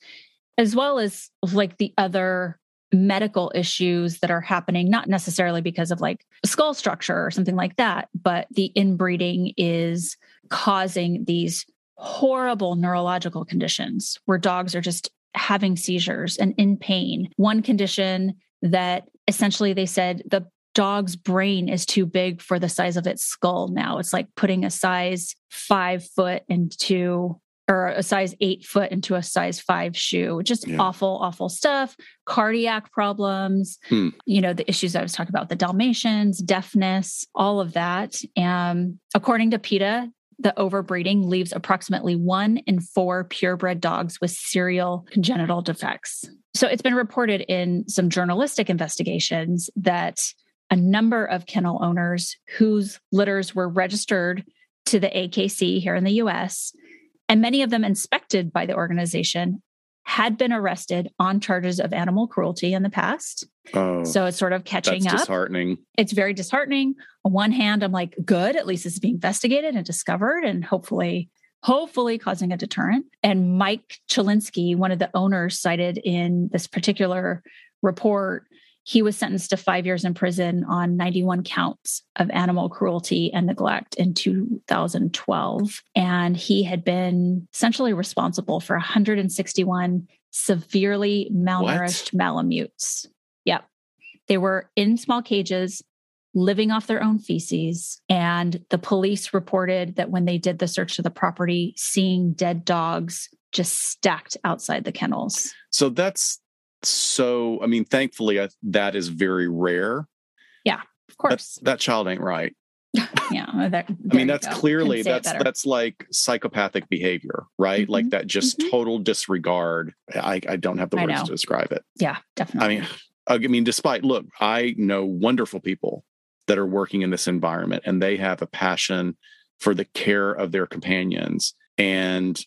as well as like the other medical issues that are happening not necessarily because of like skull structure or something like that but the inbreeding is causing these horrible neurological conditions where dogs are just having seizures and in pain. One condition that essentially they said the dog's brain is too big for the size of its skull now. It's like putting a size five foot into or a size eight foot into a size five shoe. Just yeah. awful, awful stuff. Cardiac problems, hmm. you know, the issues I was talking about, the Dalmatians, deafness, all of that. And according to PETA, the overbreeding leaves approximately one in four purebred dogs with serial congenital defects. So it's been reported in some journalistic investigations that a number of kennel owners whose litters were registered to the AKC here in the US, and many of them inspected by the organization, had been arrested on charges of animal cruelty in the past. Oh, so it's sort of catching up. Disheartening. It's very disheartening. On one hand, I'm like, good, at least it's being investigated and discovered, and hopefully, hopefully causing a deterrent. And Mike Chilinsky, one of the owners cited in this particular report, he was sentenced to five years in prison on 91 counts of animal cruelty and neglect in 2012. And he had been essentially responsible for 161 severely malnourished what? malamutes. Yep. They were in small cages, living off their own feces. And the police reported that when they did the search of the property, seeing dead dogs just stacked outside the kennels. So that's so i mean thankfully I, that is very rare. Yeah of course. that, that child ain't right. Yeah there, i mean that's clearly that's that's like psychopathic behavior right? Mm-hmm. like that just mm-hmm. total disregard. I, I don't have the words to describe it. Yeah definitely. I mean i mean despite look i know wonderful people that are working in this environment and they have a passion for the care of their companions and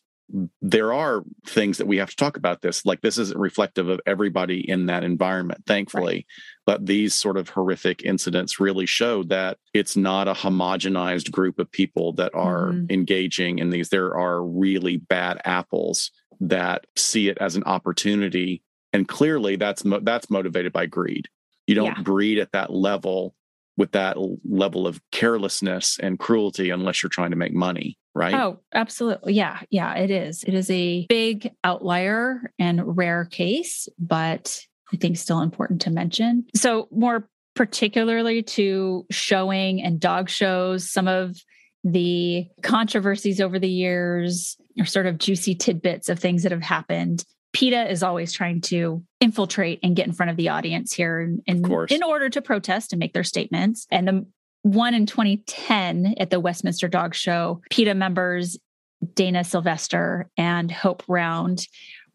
there are things that we have to talk about this like this isn't reflective of everybody in that environment thankfully right. but these sort of horrific incidents really show that it's not a homogenized group of people that are mm-hmm. engaging in these there are really bad apples that see it as an opportunity and clearly that's mo- that's motivated by greed you don't yeah. breed at that level with that level of carelessness and cruelty unless you're trying to make money right? Oh, absolutely. Yeah. Yeah, it is. It is a big outlier and rare case, but I think still important to mention. So, more particularly to showing and dog shows, some of the controversies over the years or sort of juicy tidbits of things that have happened. PETA is always trying to infiltrate and get in front of the audience here in, in, in order to protest and make their statements. And the one in 2010 at the Westminster Dog Show, PETA members Dana Sylvester and Hope Round,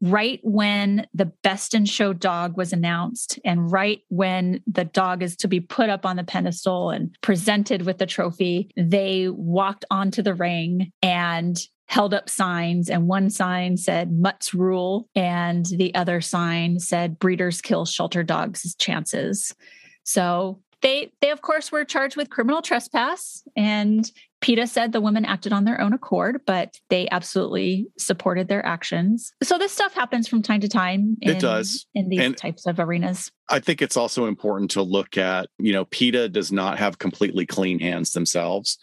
right when the Best in Show dog was announced, and right when the dog is to be put up on the pedestal and presented with the trophy, they walked onto the ring and held up signs and one sign said mutts rule and the other sign said breeders kill shelter dogs chances so they they of course were charged with criminal trespass and PETA said the women acted on their own accord, but they absolutely supported their actions. So this stuff happens from time to time. In, it does in these and types of arenas. I think it's also important to look at, you know, PETA does not have completely clean hands themselves.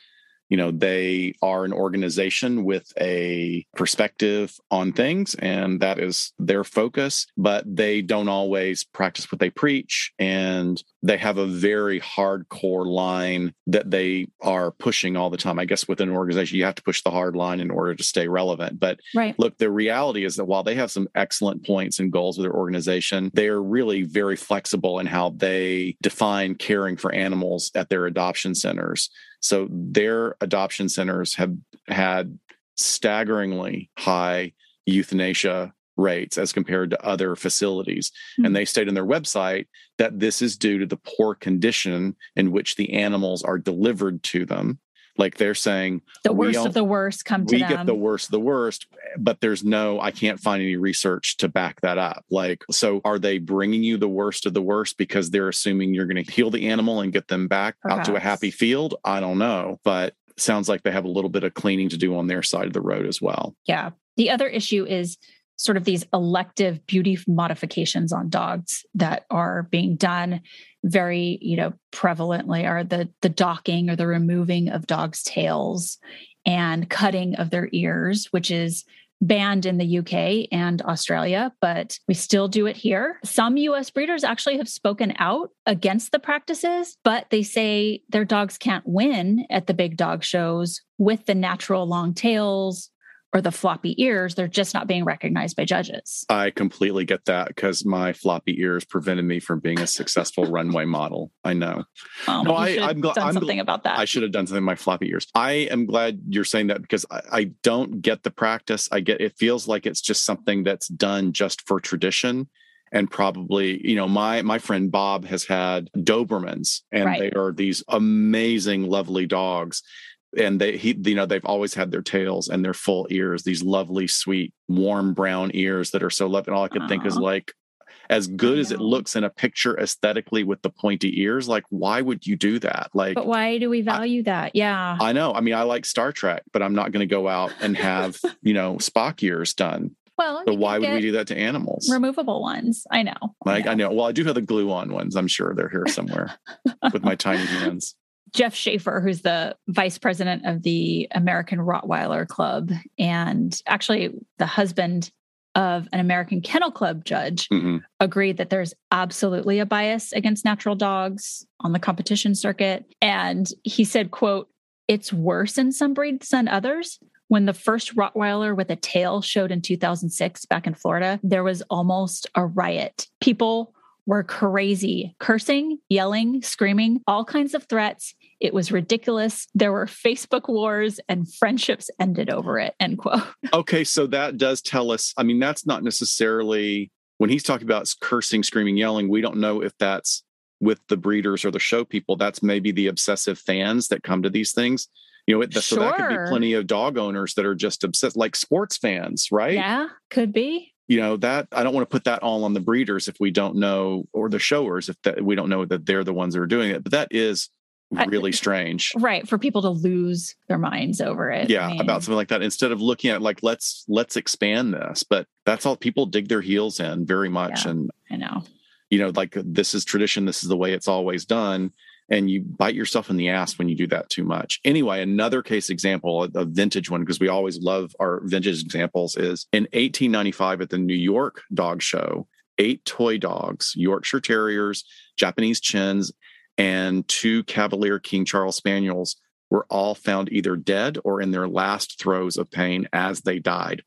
You know they are an organization with a perspective on things and that is their focus but they don't always practice what they preach and they have a very hardcore line that they are pushing all the time i guess within an organization you have to push the hard line in order to stay relevant but right. look the reality is that while they have some excellent points and goals with their organization they're really very flexible in how they define caring for animals at their adoption centers so their adoption centers have had staggeringly high euthanasia rates as compared to other facilities. Mm-hmm. And hmm. they state on their website that this is due to the poor condition in which the animals are delivered to them. Like they're saying, the worst of the worst come to we them. get the worst of the worst, but there's no, I can't find any research to back that up. Like, so are they bringing you the worst of the worst because they're assuming you're going to heal the animal and get them back Perhaps. out to a happy field? I don't know, but sounds like they have a little bit of cleaning to do on their side of the road as well. Yeah. The other issue is sort of these elective beauty modifications on dogs that are being done very you know prevalently are the the docking or the removing of dogs tails and cutting of their ears which is banned in the UK and Australia, but we still do it here. Some US breeders actually have spoken out against the practices, but they say their dogs can't win at the big dog shows with the natural long tails or the floppy ears, they're just not being recognized by judges. I completely get that because my floppy ears prevented me from being a successful runway model. I know. Um, no, I, am glad done I'm something about that. I should have done something with my floppy ears. I am glad you're saying that because I, I don't get the practice. I get it feels like it's just something that's done just for tradition and probably you know my my friend bob has had dobermans and right. they are these amazing lovely dogs and they he you know they've always had their tails and their full ears these lovely sweet warm brown ears that are so lovely and all i could Aww. think is like as good as it looks in a picture aesthetically with the pointy ears like why would you do that like but why do we value I, that yeah i know i mean i like star trek but i'm not going to go out and have you know spock ears done well, so why would we do that to animals? Removable ones. I know. Like I know. I know. Well, I do have the glue on ones. I'm sure they're here somewhere with my tiny hands. Jeff Schaefer, who's the vice president of the American Rottweiler Club, and actually the husband of an American Kennel Club judge, mm-hmm. agreed that there's absolutely a bias against natural dogs on the competition circuit. And he said, quote, it's worse in some breeds than others. When the first Rottweiler with a tail showed in 2006 back in Florida, there was almost a riot. People were crazy, cursing, yelling, screaming, all kinds of threats. It was ridiculous. There were Facebook wars and friendships ended over it. End quote. Okay, so that does tell us. I mean, that's not necessarily when he's talking about cursing, screaming, yelling. We don't know if that's with the breeders or the show people. That's maybe the obsessive fans that come to these things. You know, it, sure. so that could be plenty of dog owners that are just obsessed, like sports fans, right? Yeah, could be you know that i don't want to put that all on the breeders if we don't know or the showers if that, we don't know that they're the ones that are doing it but that is really strange. Right for people to lose their minds over it yeah I mean, about something like that instead of looking at like let's let's expand this but that's all people dig their heels in very much yeah, and i know. you know like this is tradition this is the way it's always done and you bite yourself in the ass when you do that too much. Anyway, another case example, a vintage one, because we always love our vintage examples, is in 1895 at the New York Dog Show, eight toy dogs, Yorkshire Terriers, Japanese Chins, and two Cavalier King Charles Spaniels were all found either dead or in their last throes of pain as they died.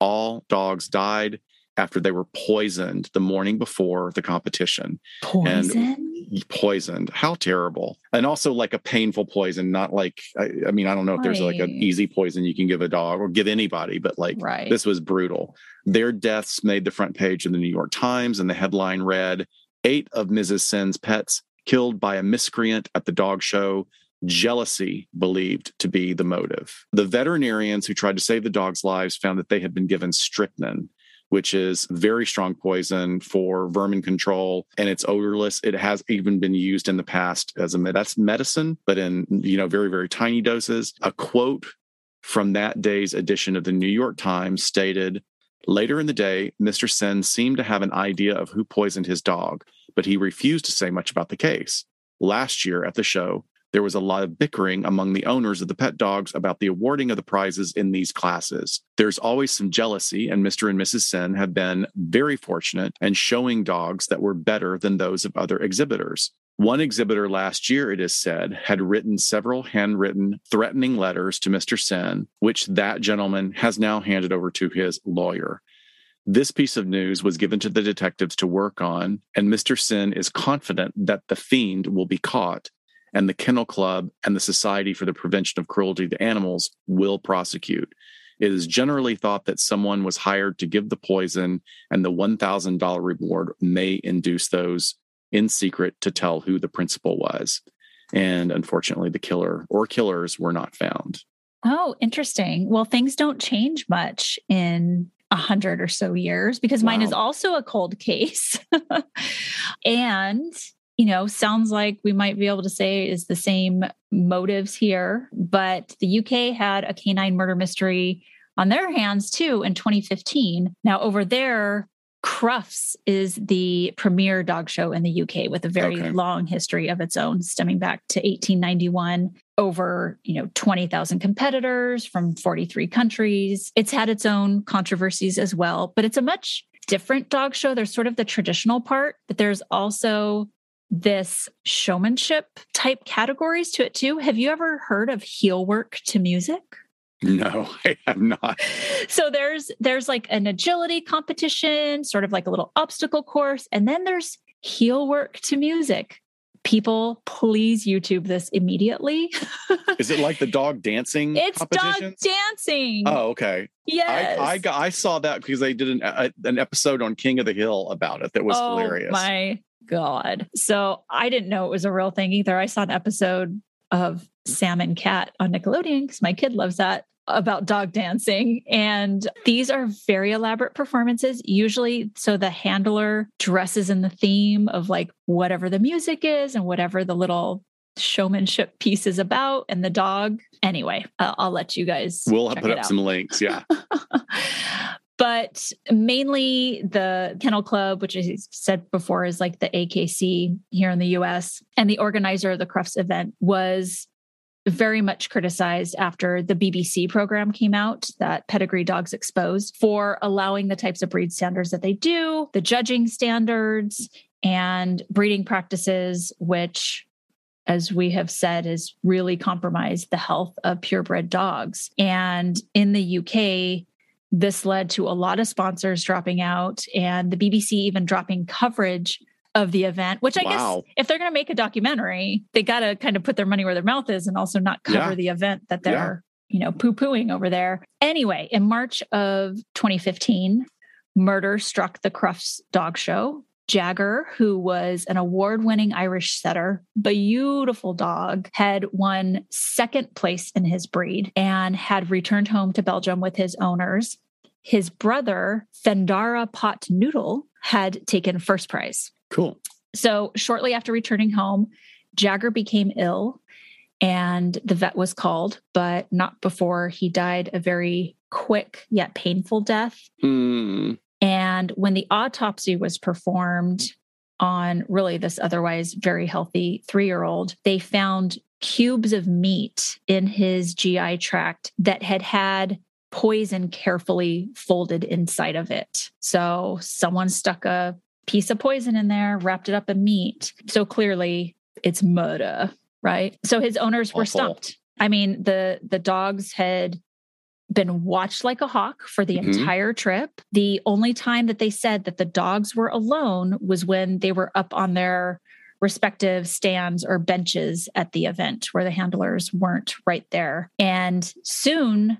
All dogs died after they were poisoned the morning before the competition. Poison? poisoned. How terrible. And also like a painful poison, not like, I, I mean, I don't know if right. there's like an easy poison you can give a dog or give anybody, but like right. this was brutal. Their deaths made the front page of the New York Times and the headline read Eight of Mrs. Sen's pets killed by a miscreant at the dog show. Jealousy believed to be the motive. The veterinarians who tried to save the dogs' lives found that they had been given strychnine, which is very strong poison for vermin control and it's odorless. It has even been used in the past as a that's medicine, but in you know very very tiny doses. A quote from that day's edition of the New York Times stated, "Later in the day, Mr. Sen seemed to have an idea of who poisoned his dog, but he refused to say much about the case. Last year at the show, there was a lot of bickering among the owners of the pet dogs about the awarding of the prizes in these classes. There's always some jealousy, and Mr. and Mrs. Sen have been very fortunate and showing dogs that were better than those of other exhibitors. One exhibitor last year, it is said, had written several handwritten threatening letters to Mr. Sen, which that gentleman has now handed over to his lawyer. This piece of news was given to the detectives to work on, and Mr. Sen is confident that the fiend will be caught, and the Kennel Club and the Society for the Prevention of Cruelty to Animals will prosecute. It is generally thought that someone was hired to give the poison, and the $1,000 reward may induce those in secret to tell who the principal was. And unfortunately, the killer or killers were not found. Oh, interesting. Well, things don't change much in a hundred or so years because wow. mine is also a cold case. and, you know, sounds like we might be able to say is the same motives here. But the UK had a canine murder mystery on their hands too in 2015. Now, over there, Crufts is the premier dog show in the UK with a very okay. long history of its own, stemming back to 1891. Over, you know, 20,000 competitors from 43 countries. It's had its own controversies as well, but it's a much different dog show. There's sort of the traditional part, but there's also this showmanship type categories to it too. Have you ever heard of heel work to music? No, I have not. So there's there's like an agility competition, sort of like a little obstacle course, and then there's heel work to music. People, please YouTube this immediately. Is it like the dog dancing? It's dog dancing. Oh, okay. Yes, I, I, got, I saw that because they did an a, an episode on King of the Hill about it. That was oh, hilarious. My God! So I didn't know it was a real thing either. I saw an episode of Sam and Cat on Nickelodeon because my kid loves that about dog dancing. And these are very elaborate performances, usually. So the handler dresses in the theme of like whatever the music is and whatever the little showmanship piece is about and the dog. Anyway, I'll, I'll let you guys. We'll put up out. some links. Yeah. but mainly the Kennel Club, which I said before is like the AKC here in the US, and the organizer of the Crufts event was very much criticized after the BBC program came out that Pedigree Dogs Exposed for allowing the types of breed standards that they do, the judging standards, and breeding practices, which as we have said, has really compromised the health of purebred dogs. And in the UK, this led to a lot of sponsors dropping out and the BBC even dropping coverage of the event, which I wow. guess if they're going to make a documentary, they got to kind of put their money where their mouth is and also not cover yeah. the event that they're, yeah. you know, poo pooing over there. Anyway, in March of 2015, murder struck the Crufts dog show. Jagger, who was an award winning Irish setter, beautiful dog, had won second place in his breed and had returned home to Belgium with his owners. His brother, Thendara Pot Noodle, had taken first prize. Cool. So, shortly after returning home, Jagger became ill and the vet was called, but not before he died a very quick yet painful death. Mm. And when the autopsy was performed on really this otherwise very healthy three year old, they found cubes of meat in his GI tract that had had poison carefully folded inside of it. So someone stuck a piece of poison in there, wrapped it up in meat. So clearly it's murder, right? So his owners were Awful. stumped. I mean, the the dogs had been watched like a hawk for the mm-hmm. entire trip. The only time that they said that the dogs were alone was when they were up on their respective stands or benches at the event where the handlers weren't right there. And soon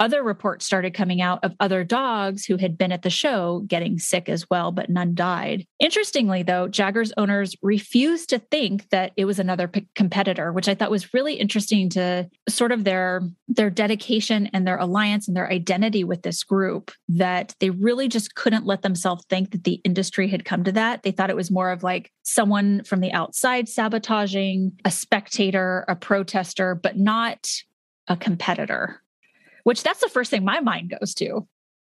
other reports started coming out of other dogs who had been at the show getting sick as well, but none died. Interestingly, though, Jagger's owners refused to think that it was another p- competitor, which I thought was really interesting to sort of their their dedication and their alliance and their identity with this group that they really just couldn't let themselves think that the industry had come to that. They thought it was more of like someone from the outside sabotaging, a spectator, a protester, but not a competitor which that's the first thing my mind goes to.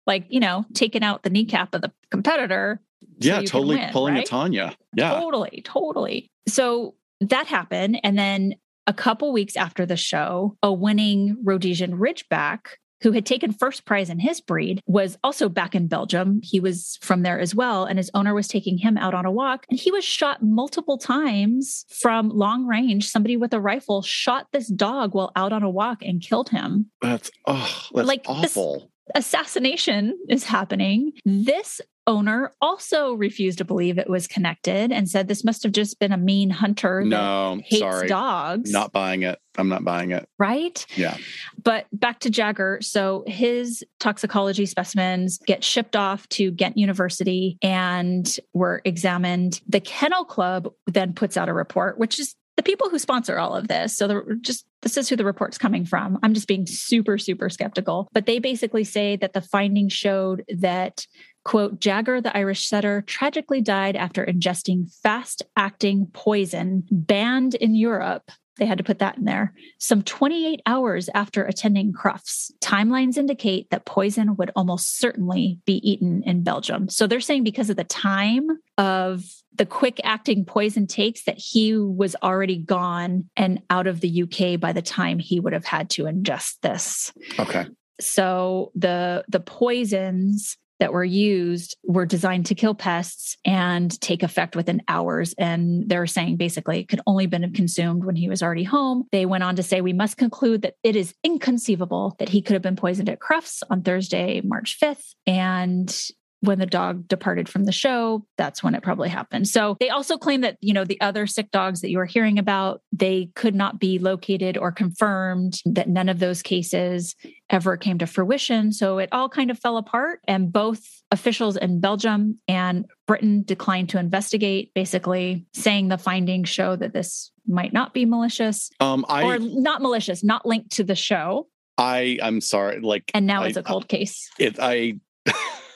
Like, you know, taking out the kneecap of the competitor. Yeah, so totally win, pulling right? a Tonya. Yeah. Totally, totally. So that happened. And then a couple weeks after the show, a winning Rhodesian Ridgeback who had taken first prize in his breed, was also back in Belgium. He was from there as well. And his owner was taking him out on a walk. And he was shot multiple times from long range. Somebody with a rifle shot this dog while out on a walk and killed him. That's, oh, that's Like, this- awful. Assassination is happening. This owner also refused to believe it was connected and said this must have just been a mean hunter no, hates sorry. dogs. Not buying it. I'm not buying it. right? Yeah. But back to Jagger. So his toxicology specimens get shipped off to Ghent University and were examined. The Kennel Club then puts out a report, which is the people who sponsor all of this. So they're just this is who the report's coming from. I'm just being super, super skeptical. But they basically say that the findings showed that quote jagger the irish setter tragically died after ingesting fast acting poison banned in europe. They had to put that in there. Some 28 hours after attending crufts timelines indicate that poison would almost certainly be eaten in belgium. So they're saying because of the time of the quick acting poison takes that he was already gone and out of the uk by the time he would have had to ingest this. Okay. so the the poisons that were used were designed to kill pests and take effect within hours. And they're saying basically it could only been consumed when he was already home. They went on to say we must conclude that it is inconceivable that he could have been poisoned at crufts on thursday march 5th and when the dog departed from the show that's when it probably happened. So they also claim that you know the other sick dogs that you are hearing about they could not be located or confirmed that none of those cases ever came to fruition. So it all kind of fell apart and both officials in belgium and britain declined to investigate basically saying the findings show that this might not be malicious Um, I, or not malicious not linked to the show. I, I'm sorry. Like, and now I- it's a cold case. It, I,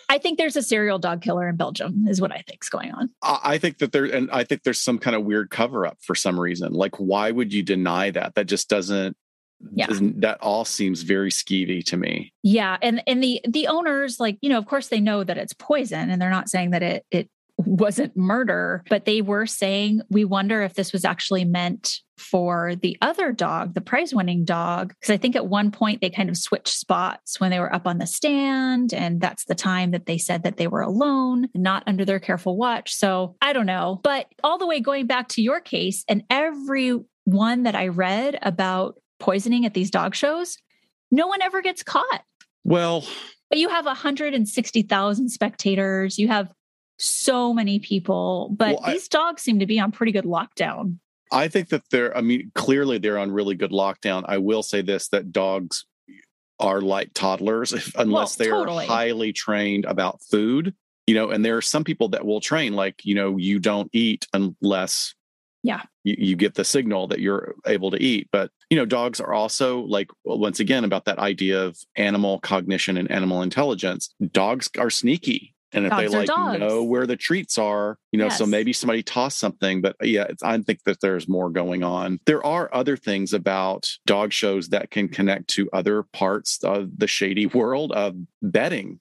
I think there's a serial dog killer in Belgium, is what I think's going on. I think that there, and I think there's some kind of weird cover up for some reason. Like, why would you deny that? That just doesn't. Yeah. doesn't- That all seems very skeevy to me. Yeah, and and the the owners, like you know, of course they know that it's poison, and they're not saying that it it wasn't murder, but they were saying we wonder if this was actually meant for the other dog, the prize winning dog. Because I think at one point they kind of switched spots when they were up on the stand. And that's the time that they said that they were alone, not under their careful watch. So I don't know. But all the way going back to your case, and every one that I read about poisoning at these dog shows, no one ever gets caught. Well, But you have 160,000 spectators. You have so many people, but Well, I- these dogs seem to be on pretty good lockdown. I think that they're, I mean, clearly they're on really good lockdown. I will say this that dogs are like toddlers if, unless they totally. are highly trained about food, you know, and there are some people that will train, like, you know, you don't eat unless Yeah. you, you get the signal that you're able to eat. But, you know, dogs are also like, once again, about that idea of animal cognition and animal intelligence. Dogs are sneaky. And if Dogs they like dogs. know where the treats are, you know, so maybe somebody tossed something, but yeah, it's, I think that there's more going on. There are other things about dog shows that can mm-hmm. connect to other parts of the shady world of betting.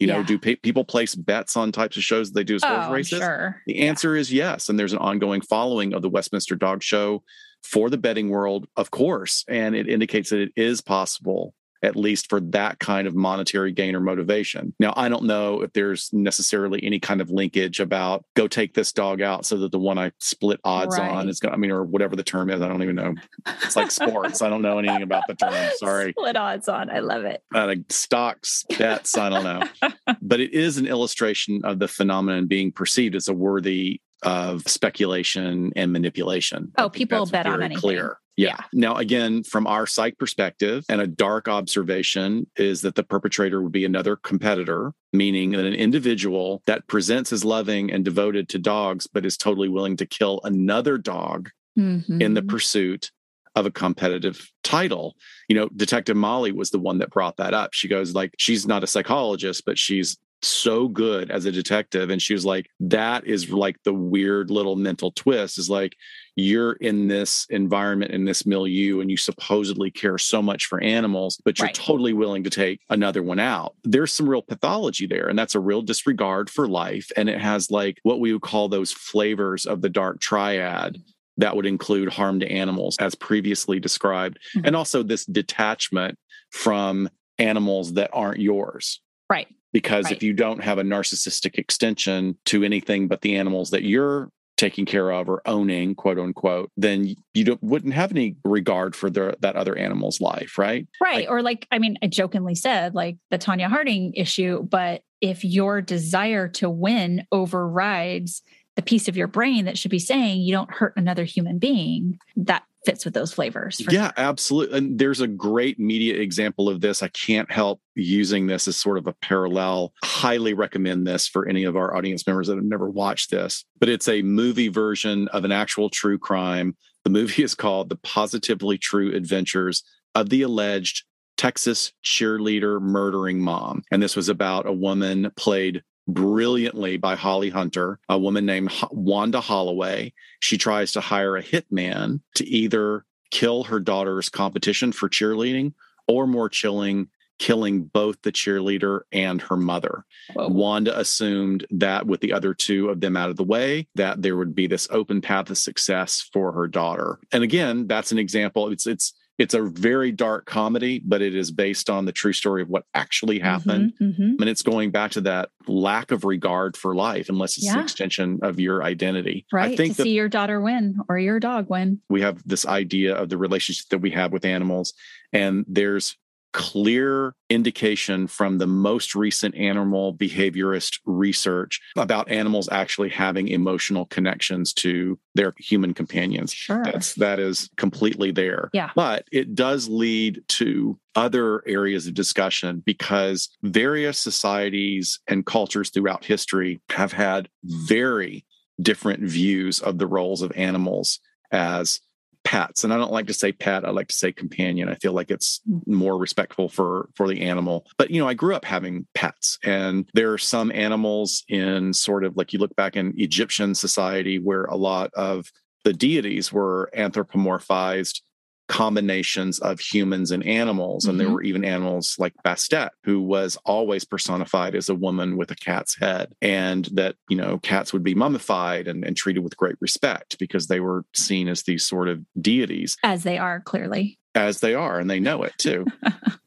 You know, Yeah. do pe- people place bets on types of shows that they do as horse Oh, races? sure. The answer is yes. And there's an ongoing following of the Westminster Dog Show for the betting world, of course. And it indicates that it is possible, at least for that kind of monetary gain or motivation. Now, I don't know if there's necessarily any kind of linkage about go take this dog out so that the one I split odds Right. on is going to, I mean, or whatever the term is. I don't even know. It's like sports. I don't know anything about the term. Sorry Split odds on. I love it. uh, like stocks, bets, I don't know. but it is an illustration of the phenomenon being perceived as a worthy of speculation and manipulation. Oh, people bet on anything. Clear. Yeah. Yeah. Now, again, from our psych perspective, and a dark observation is that the perpetrator would be another competitor, meaning that an individual that presents as loving and devoted to dogs, but is totally willing to kill another dog in the Mhm. pursuit of a competitive title. You know, Detective Molly was the one that brought that up. She goes like she's not a psychologist, but she's so good as a detective and she was like that is like the weird little mental twist is like you're in this environment in this milieu and you supposedly care so much for animals but you're Right. totally willing to take another one out there's some real pathology there and that's a real disregard for life and it has like what we would call those flavors of the dark triad that would include harm to animals as previously described, Mhm. and also this detachment from animals that aren't yours. Right. Because Right. if you don't have a narcissistic extension to anything but the animals that you're taking care of or owning, quote unquote, then you don't, wouldn't have any regard for the, that other animal's life, right? Right. Like- or like, I mean, I jokingly said like the Tonya Harding issue, but if your desire to win overrides the piece of your brain that should be saying you don't hurt another human being, that fits with those flavors. Yeah, sure. absolutely. And there's a great media example of this. I can't help using this as sort of a parallel. Highly recommend this for any of our audience members that have never watched this. But it's a movie version of an actual true crime. The movie is called The Positively True Adventures of the Alleged Texas Cheerleader Murdering Mom. And this was about a woman played brilliantly by Holly Hunter, a woman named Wanda Holloway. She tries to hire a hitman to either kill her daughter's competition for cheerleading or more chilling killing both the cheerleader and her mother Whoa. wanda assumed that with the other two of them out of the way that there would be this open path of success for her daughter and again that's an example it's it's it's a very dark comedy but it is based on the true story of what actually happened Mhm, mhm. and it's going back to that lack of regard for life unless it's an extension of your identity Right. i think to see your daughter win or your dog win. we have this idea of the relationship that we have with animals and there's clear indication from the most recent animal behaviorist research about animals actually having emotional connections to their human companions Sure. that's that is completely there Yeah. but it does lead to other areas of discussion because various societies and cultures throughout history have had very different views of the roles of animals as pets and i don't like to say pet i like to say companion. I feel like it's more respectful for for the animal. But you know i grew up having pets and there are some animals in sort of like you look back in egyptian society where a lot of the deities were anthropomorphized combinations of humans and animals. And there Mhm. were even animals like Bastet, who was always personified as a woman with a cat's head. And that, you know, cats would be mummified and, and treated with great respect because they were seen as these sort of deities As they are clearly. As they are, and they know it too.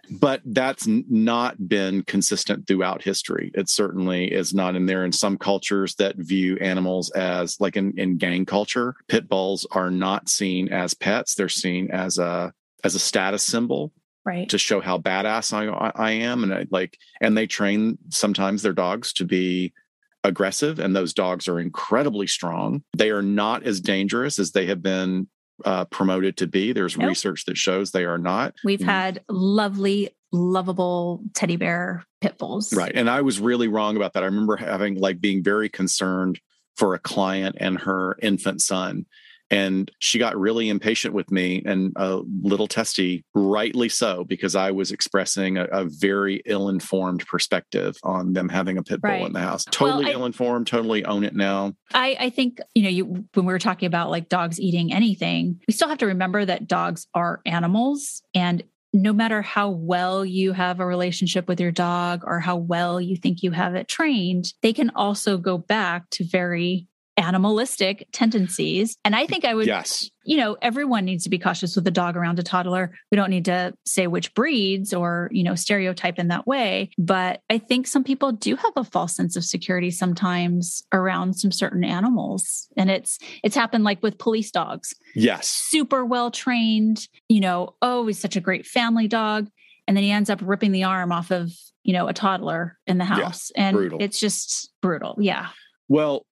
but that's not been consistent throughout history. It certainly is not in there. In some cultures that view animals as, like in, in gang culture, pit bulls are not seen as pets. They're seen as a as a status symbol Right. to show how badass I, I am, and I, like, and they train sometimes their dogs to be aggressive, and those dogs are incredibly strong. They are not as dangerous as they have been uh, promoted to be. There's Nope. research that shows they are not. We've Mm. had lovely, lovable teddy bear pit bulls. Right. And I was really wrong about that. I remember having like being very concerned for a client and her infant son. And she got really impatient with me and a little testy, rightly so, because I was expressing a, a very ill informed perspective on them having a pit bull Right. in the house. Totally I- ill informed, totally own it now. I, I think, you know, you when we were talking about like dogs eating anything, we still have to remember that dogs are animals. And no matter how well you have a relationship with your dog or how well you think you have it trained, they can also go back to very animalistic tendencies. And I think I would Yes. you know, everyone needs to be cautious with a dog around a toddler. We don't need to say which breeds or, you know, stereotype in that way. But I think some people do have a false sense of security sometimes around some certain animals. And it's it's happened like with police dogs. Yes. Super well trained, you know, oh, he's such a great family dog. And then he ends up ripping the arm off of, you know, a toddler in the Yeah, house. and brutal. it's just brutal. Yeah. Well,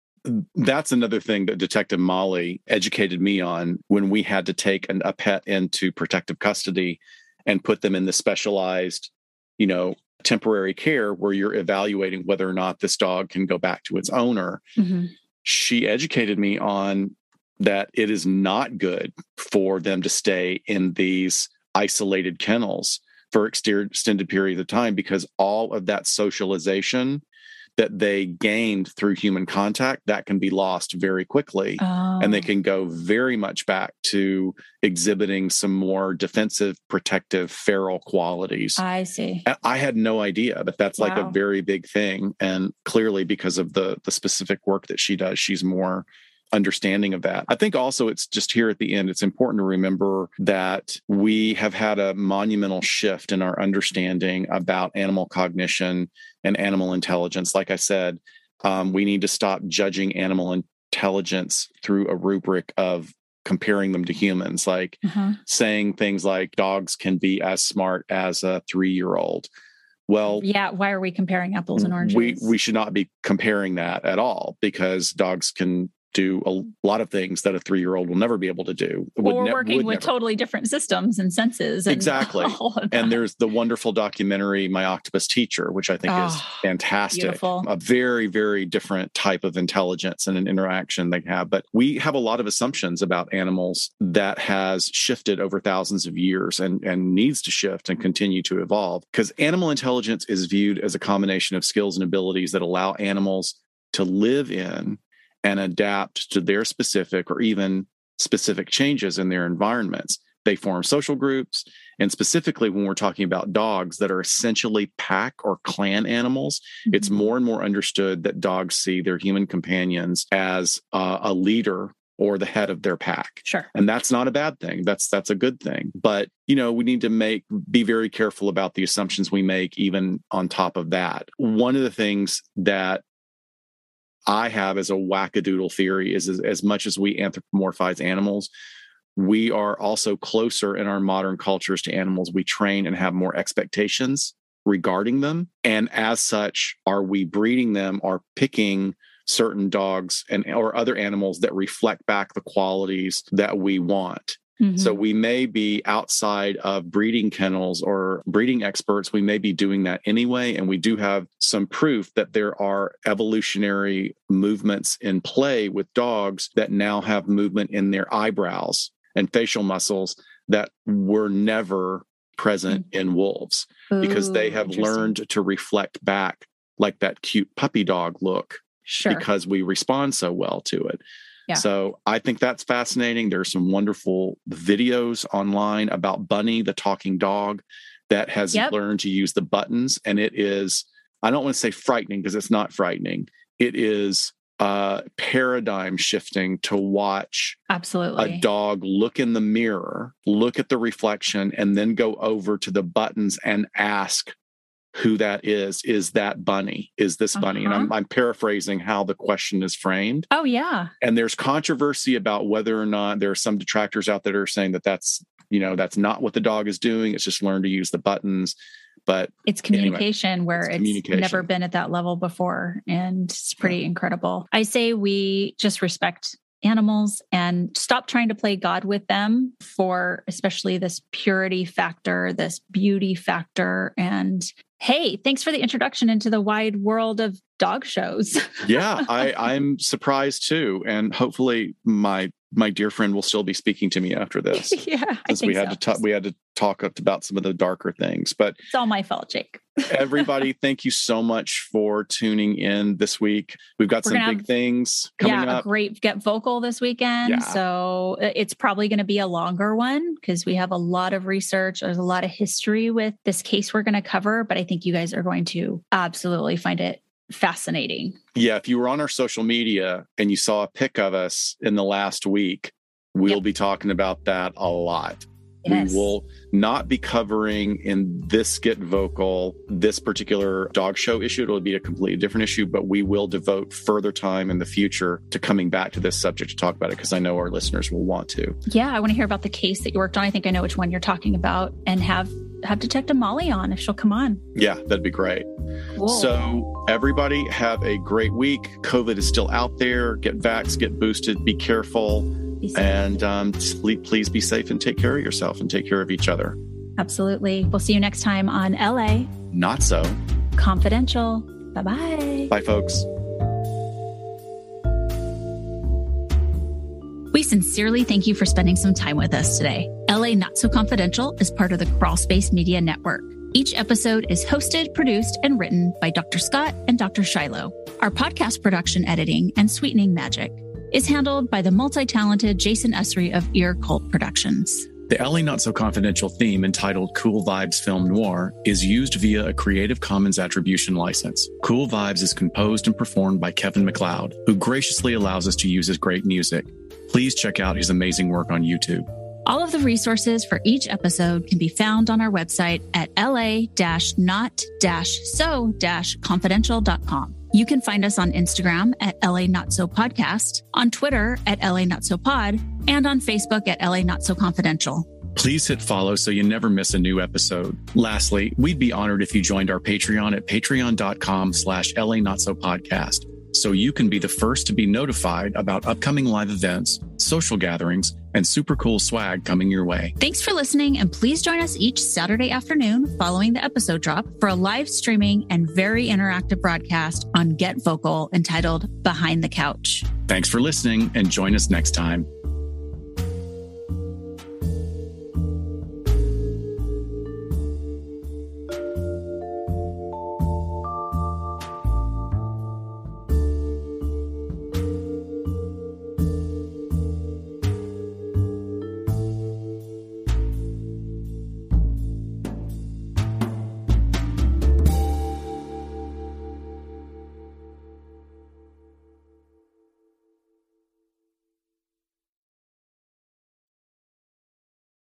that's another thing that Detective Molly educated me on when we had to take an, a pet into protective custody and put them in the specialized, you know, temporary care where you're evaluating whether or not this dog can go back to its owner. Mhm. She educated me on that it is not good for them to stay in these isolated kennels for extended period of time because all of that socialization that they gained through human contact that can be lost very quickly and they Oh, can go very much back to exhibiting some more defensive protective feral qualities. I see. I- i had no idea but that's like a very big thing and clearly because of the the specific work that she does she's more understanding of that. I think also it's just here at the end, it's important to remember that we have had a monumental shift in our understanding about animal cognition and animal intelligence. Like I said, um, we need to stop judging animal intelligence through a rubric of comparing them to humans, like Uh-huh. saying things like dogs can be as smart as a three year old. Well, Yeah. Why are we comparing apples and oranges? we we should not be comparing that at all because dogs can do a lot of things that a three year old will never be able to do. Would or ne- working would with never. totally different systems and senses. And Exactly. all of that. And there's the wonderful documentary My Octopus Teacher, which I think is Oh, fantastic. beautiful. A very, very different type of intelligence and an interaction they have. But we have a lot of assumptions about animals that has shifted over thousands of years and, and needs to shift and continue to evolve. Because animal intelligence is viewed as a combination of skills and abilities that allow animals to live in and adapt to their specific or even specific changes in their environments. They form social groups. And specifically, when we're talking about dogs that are essentially pack or clan animals, it's Mhm. more and more understood that dogs see their human companions as uh, a leader or the head of their pack Sure. and that's not a bad thing that's that's a good thing but you know we need to make be very careful about the assumptions we make even on top of that one of the things that i have as a wackadoodle theory is as, as much as we anthropomorphize animals we are also closer in our modern cultures to animals. We train and have more expectations regarding them. And as such are we breeding them or picking certain dogs and or other animals that reflect back the qualities that we want Mhm. so we may be outside of breeding kennels or breeding experts. We may be doing that anyway. And we do have some proof that there are evolutionary movements in play with dogs that now have movement in their eyebrows and facial muscles that were never present in wolves because they have learned to reflect back like that cute puppy dog look Sure. because we respond so well to it. Yeah. So I think that's fascinating. There's some wonderful videos online about Bunny, the talking dog, that has Yep. learned to use the buttons. And it is, I don't want to say frightening because it's not frightening. It is uh, paradigm shifting to watch Absolutely. a dog look in the mirror, look at the reflection, and then go over to the buttons and ask who that is. Is that Bunny? Is this Bunny? And I'm, uh-huh. I'm paraphrasing how the question is framed. oh yeah. And there's controversy about whether or not there are some detractors out there that are saying that that's you know that's not what the dog is doing. It's just learned to use the buttons. But It's Anyway, communication where it's communication. never been at that level before. And it's pretty incredible. I say we just respect animals and stop trying to play God with them for especially this purity factor, this beauty factor. And hey, thanks for the introduction into the wide world of dog shows. yeah, I, I'm surprised too. And hopefully my my dear friend will still be speaking to me after this. yeah. Think we had so. to talk we had to talk about some of the darker things. But It's all my fault, Jake. everybody, thank you so much for tuning in this week. We've got We're some big have- things coming yeah, up. a great get vocal this weekend. Yeah. So uh, it's probably going to be a longer one because we have a lot of research. There's a lot of history with this case we're going to cover, but I think you guys are going to absolutely find it fascinating. Yeah, if you were on our social media and you saw a pic of us in the last week, we'll Yep. be talking about that a lot. Yes. We will not be covering in this Get Vocal this particular dog show issue. It'll be a completely different issue, but we will devote further time in the future to coming back to this subject to talk about it because I know our listeners will want to. Yeah, I want to hear about the case that you worked on. I think I know which one you're talking about, and have have Detective Molly on if she'll come on. Yeah, that'd be great. Cool. So, everybody have a great week. COVID is still out there. Get vax, get boosted, be careful. And um, please be safe and take care of yourself and take care of each other. absolutely. We'll see you next time on LA Not so. Confidential. Bye bye. Bye, folks. We sincerely thank you for spending some time with us today. LA Not So Confidential is part of the Crawlspace Media Network. Each episode is hosted, produced, and written by Dr. Scott and Dr. Shiloh. Our podcast production editing and sweetening magic is handled by the multi talented Jason Esri of Ear Cult Productions. The LA Not So Confidential theme entitled Cool Vibes Film Noir is used via a Creative Commons Attribution license. Cool Vibes is composed and performed by Kevin MacLeod, who graciously allows us to use his great music. Please check out his amazing work on YouTube. All of the resources for each episode can be found on our website at la-not-so-confidential.com. You can find us on Instagram at LA Not So Podcast, on Twitter at LA Not So Pod, and on Facebook at LA Not So Confidential. Please hit follow so you never miss a new episode. Lastly, we'd be honored if you joined our Patreon at patreon.com slash LA Not So Podcast so you can be the first to be notified about upcoming live events, social gatherings, and super cool swag coming your way. Thanks for listening, and please join us each Saturday afternoon following the episode drop for a live streaming and very interactive broadcast on Get Vocal entitled Behind the Couch. Thanks for listening, and join us next time.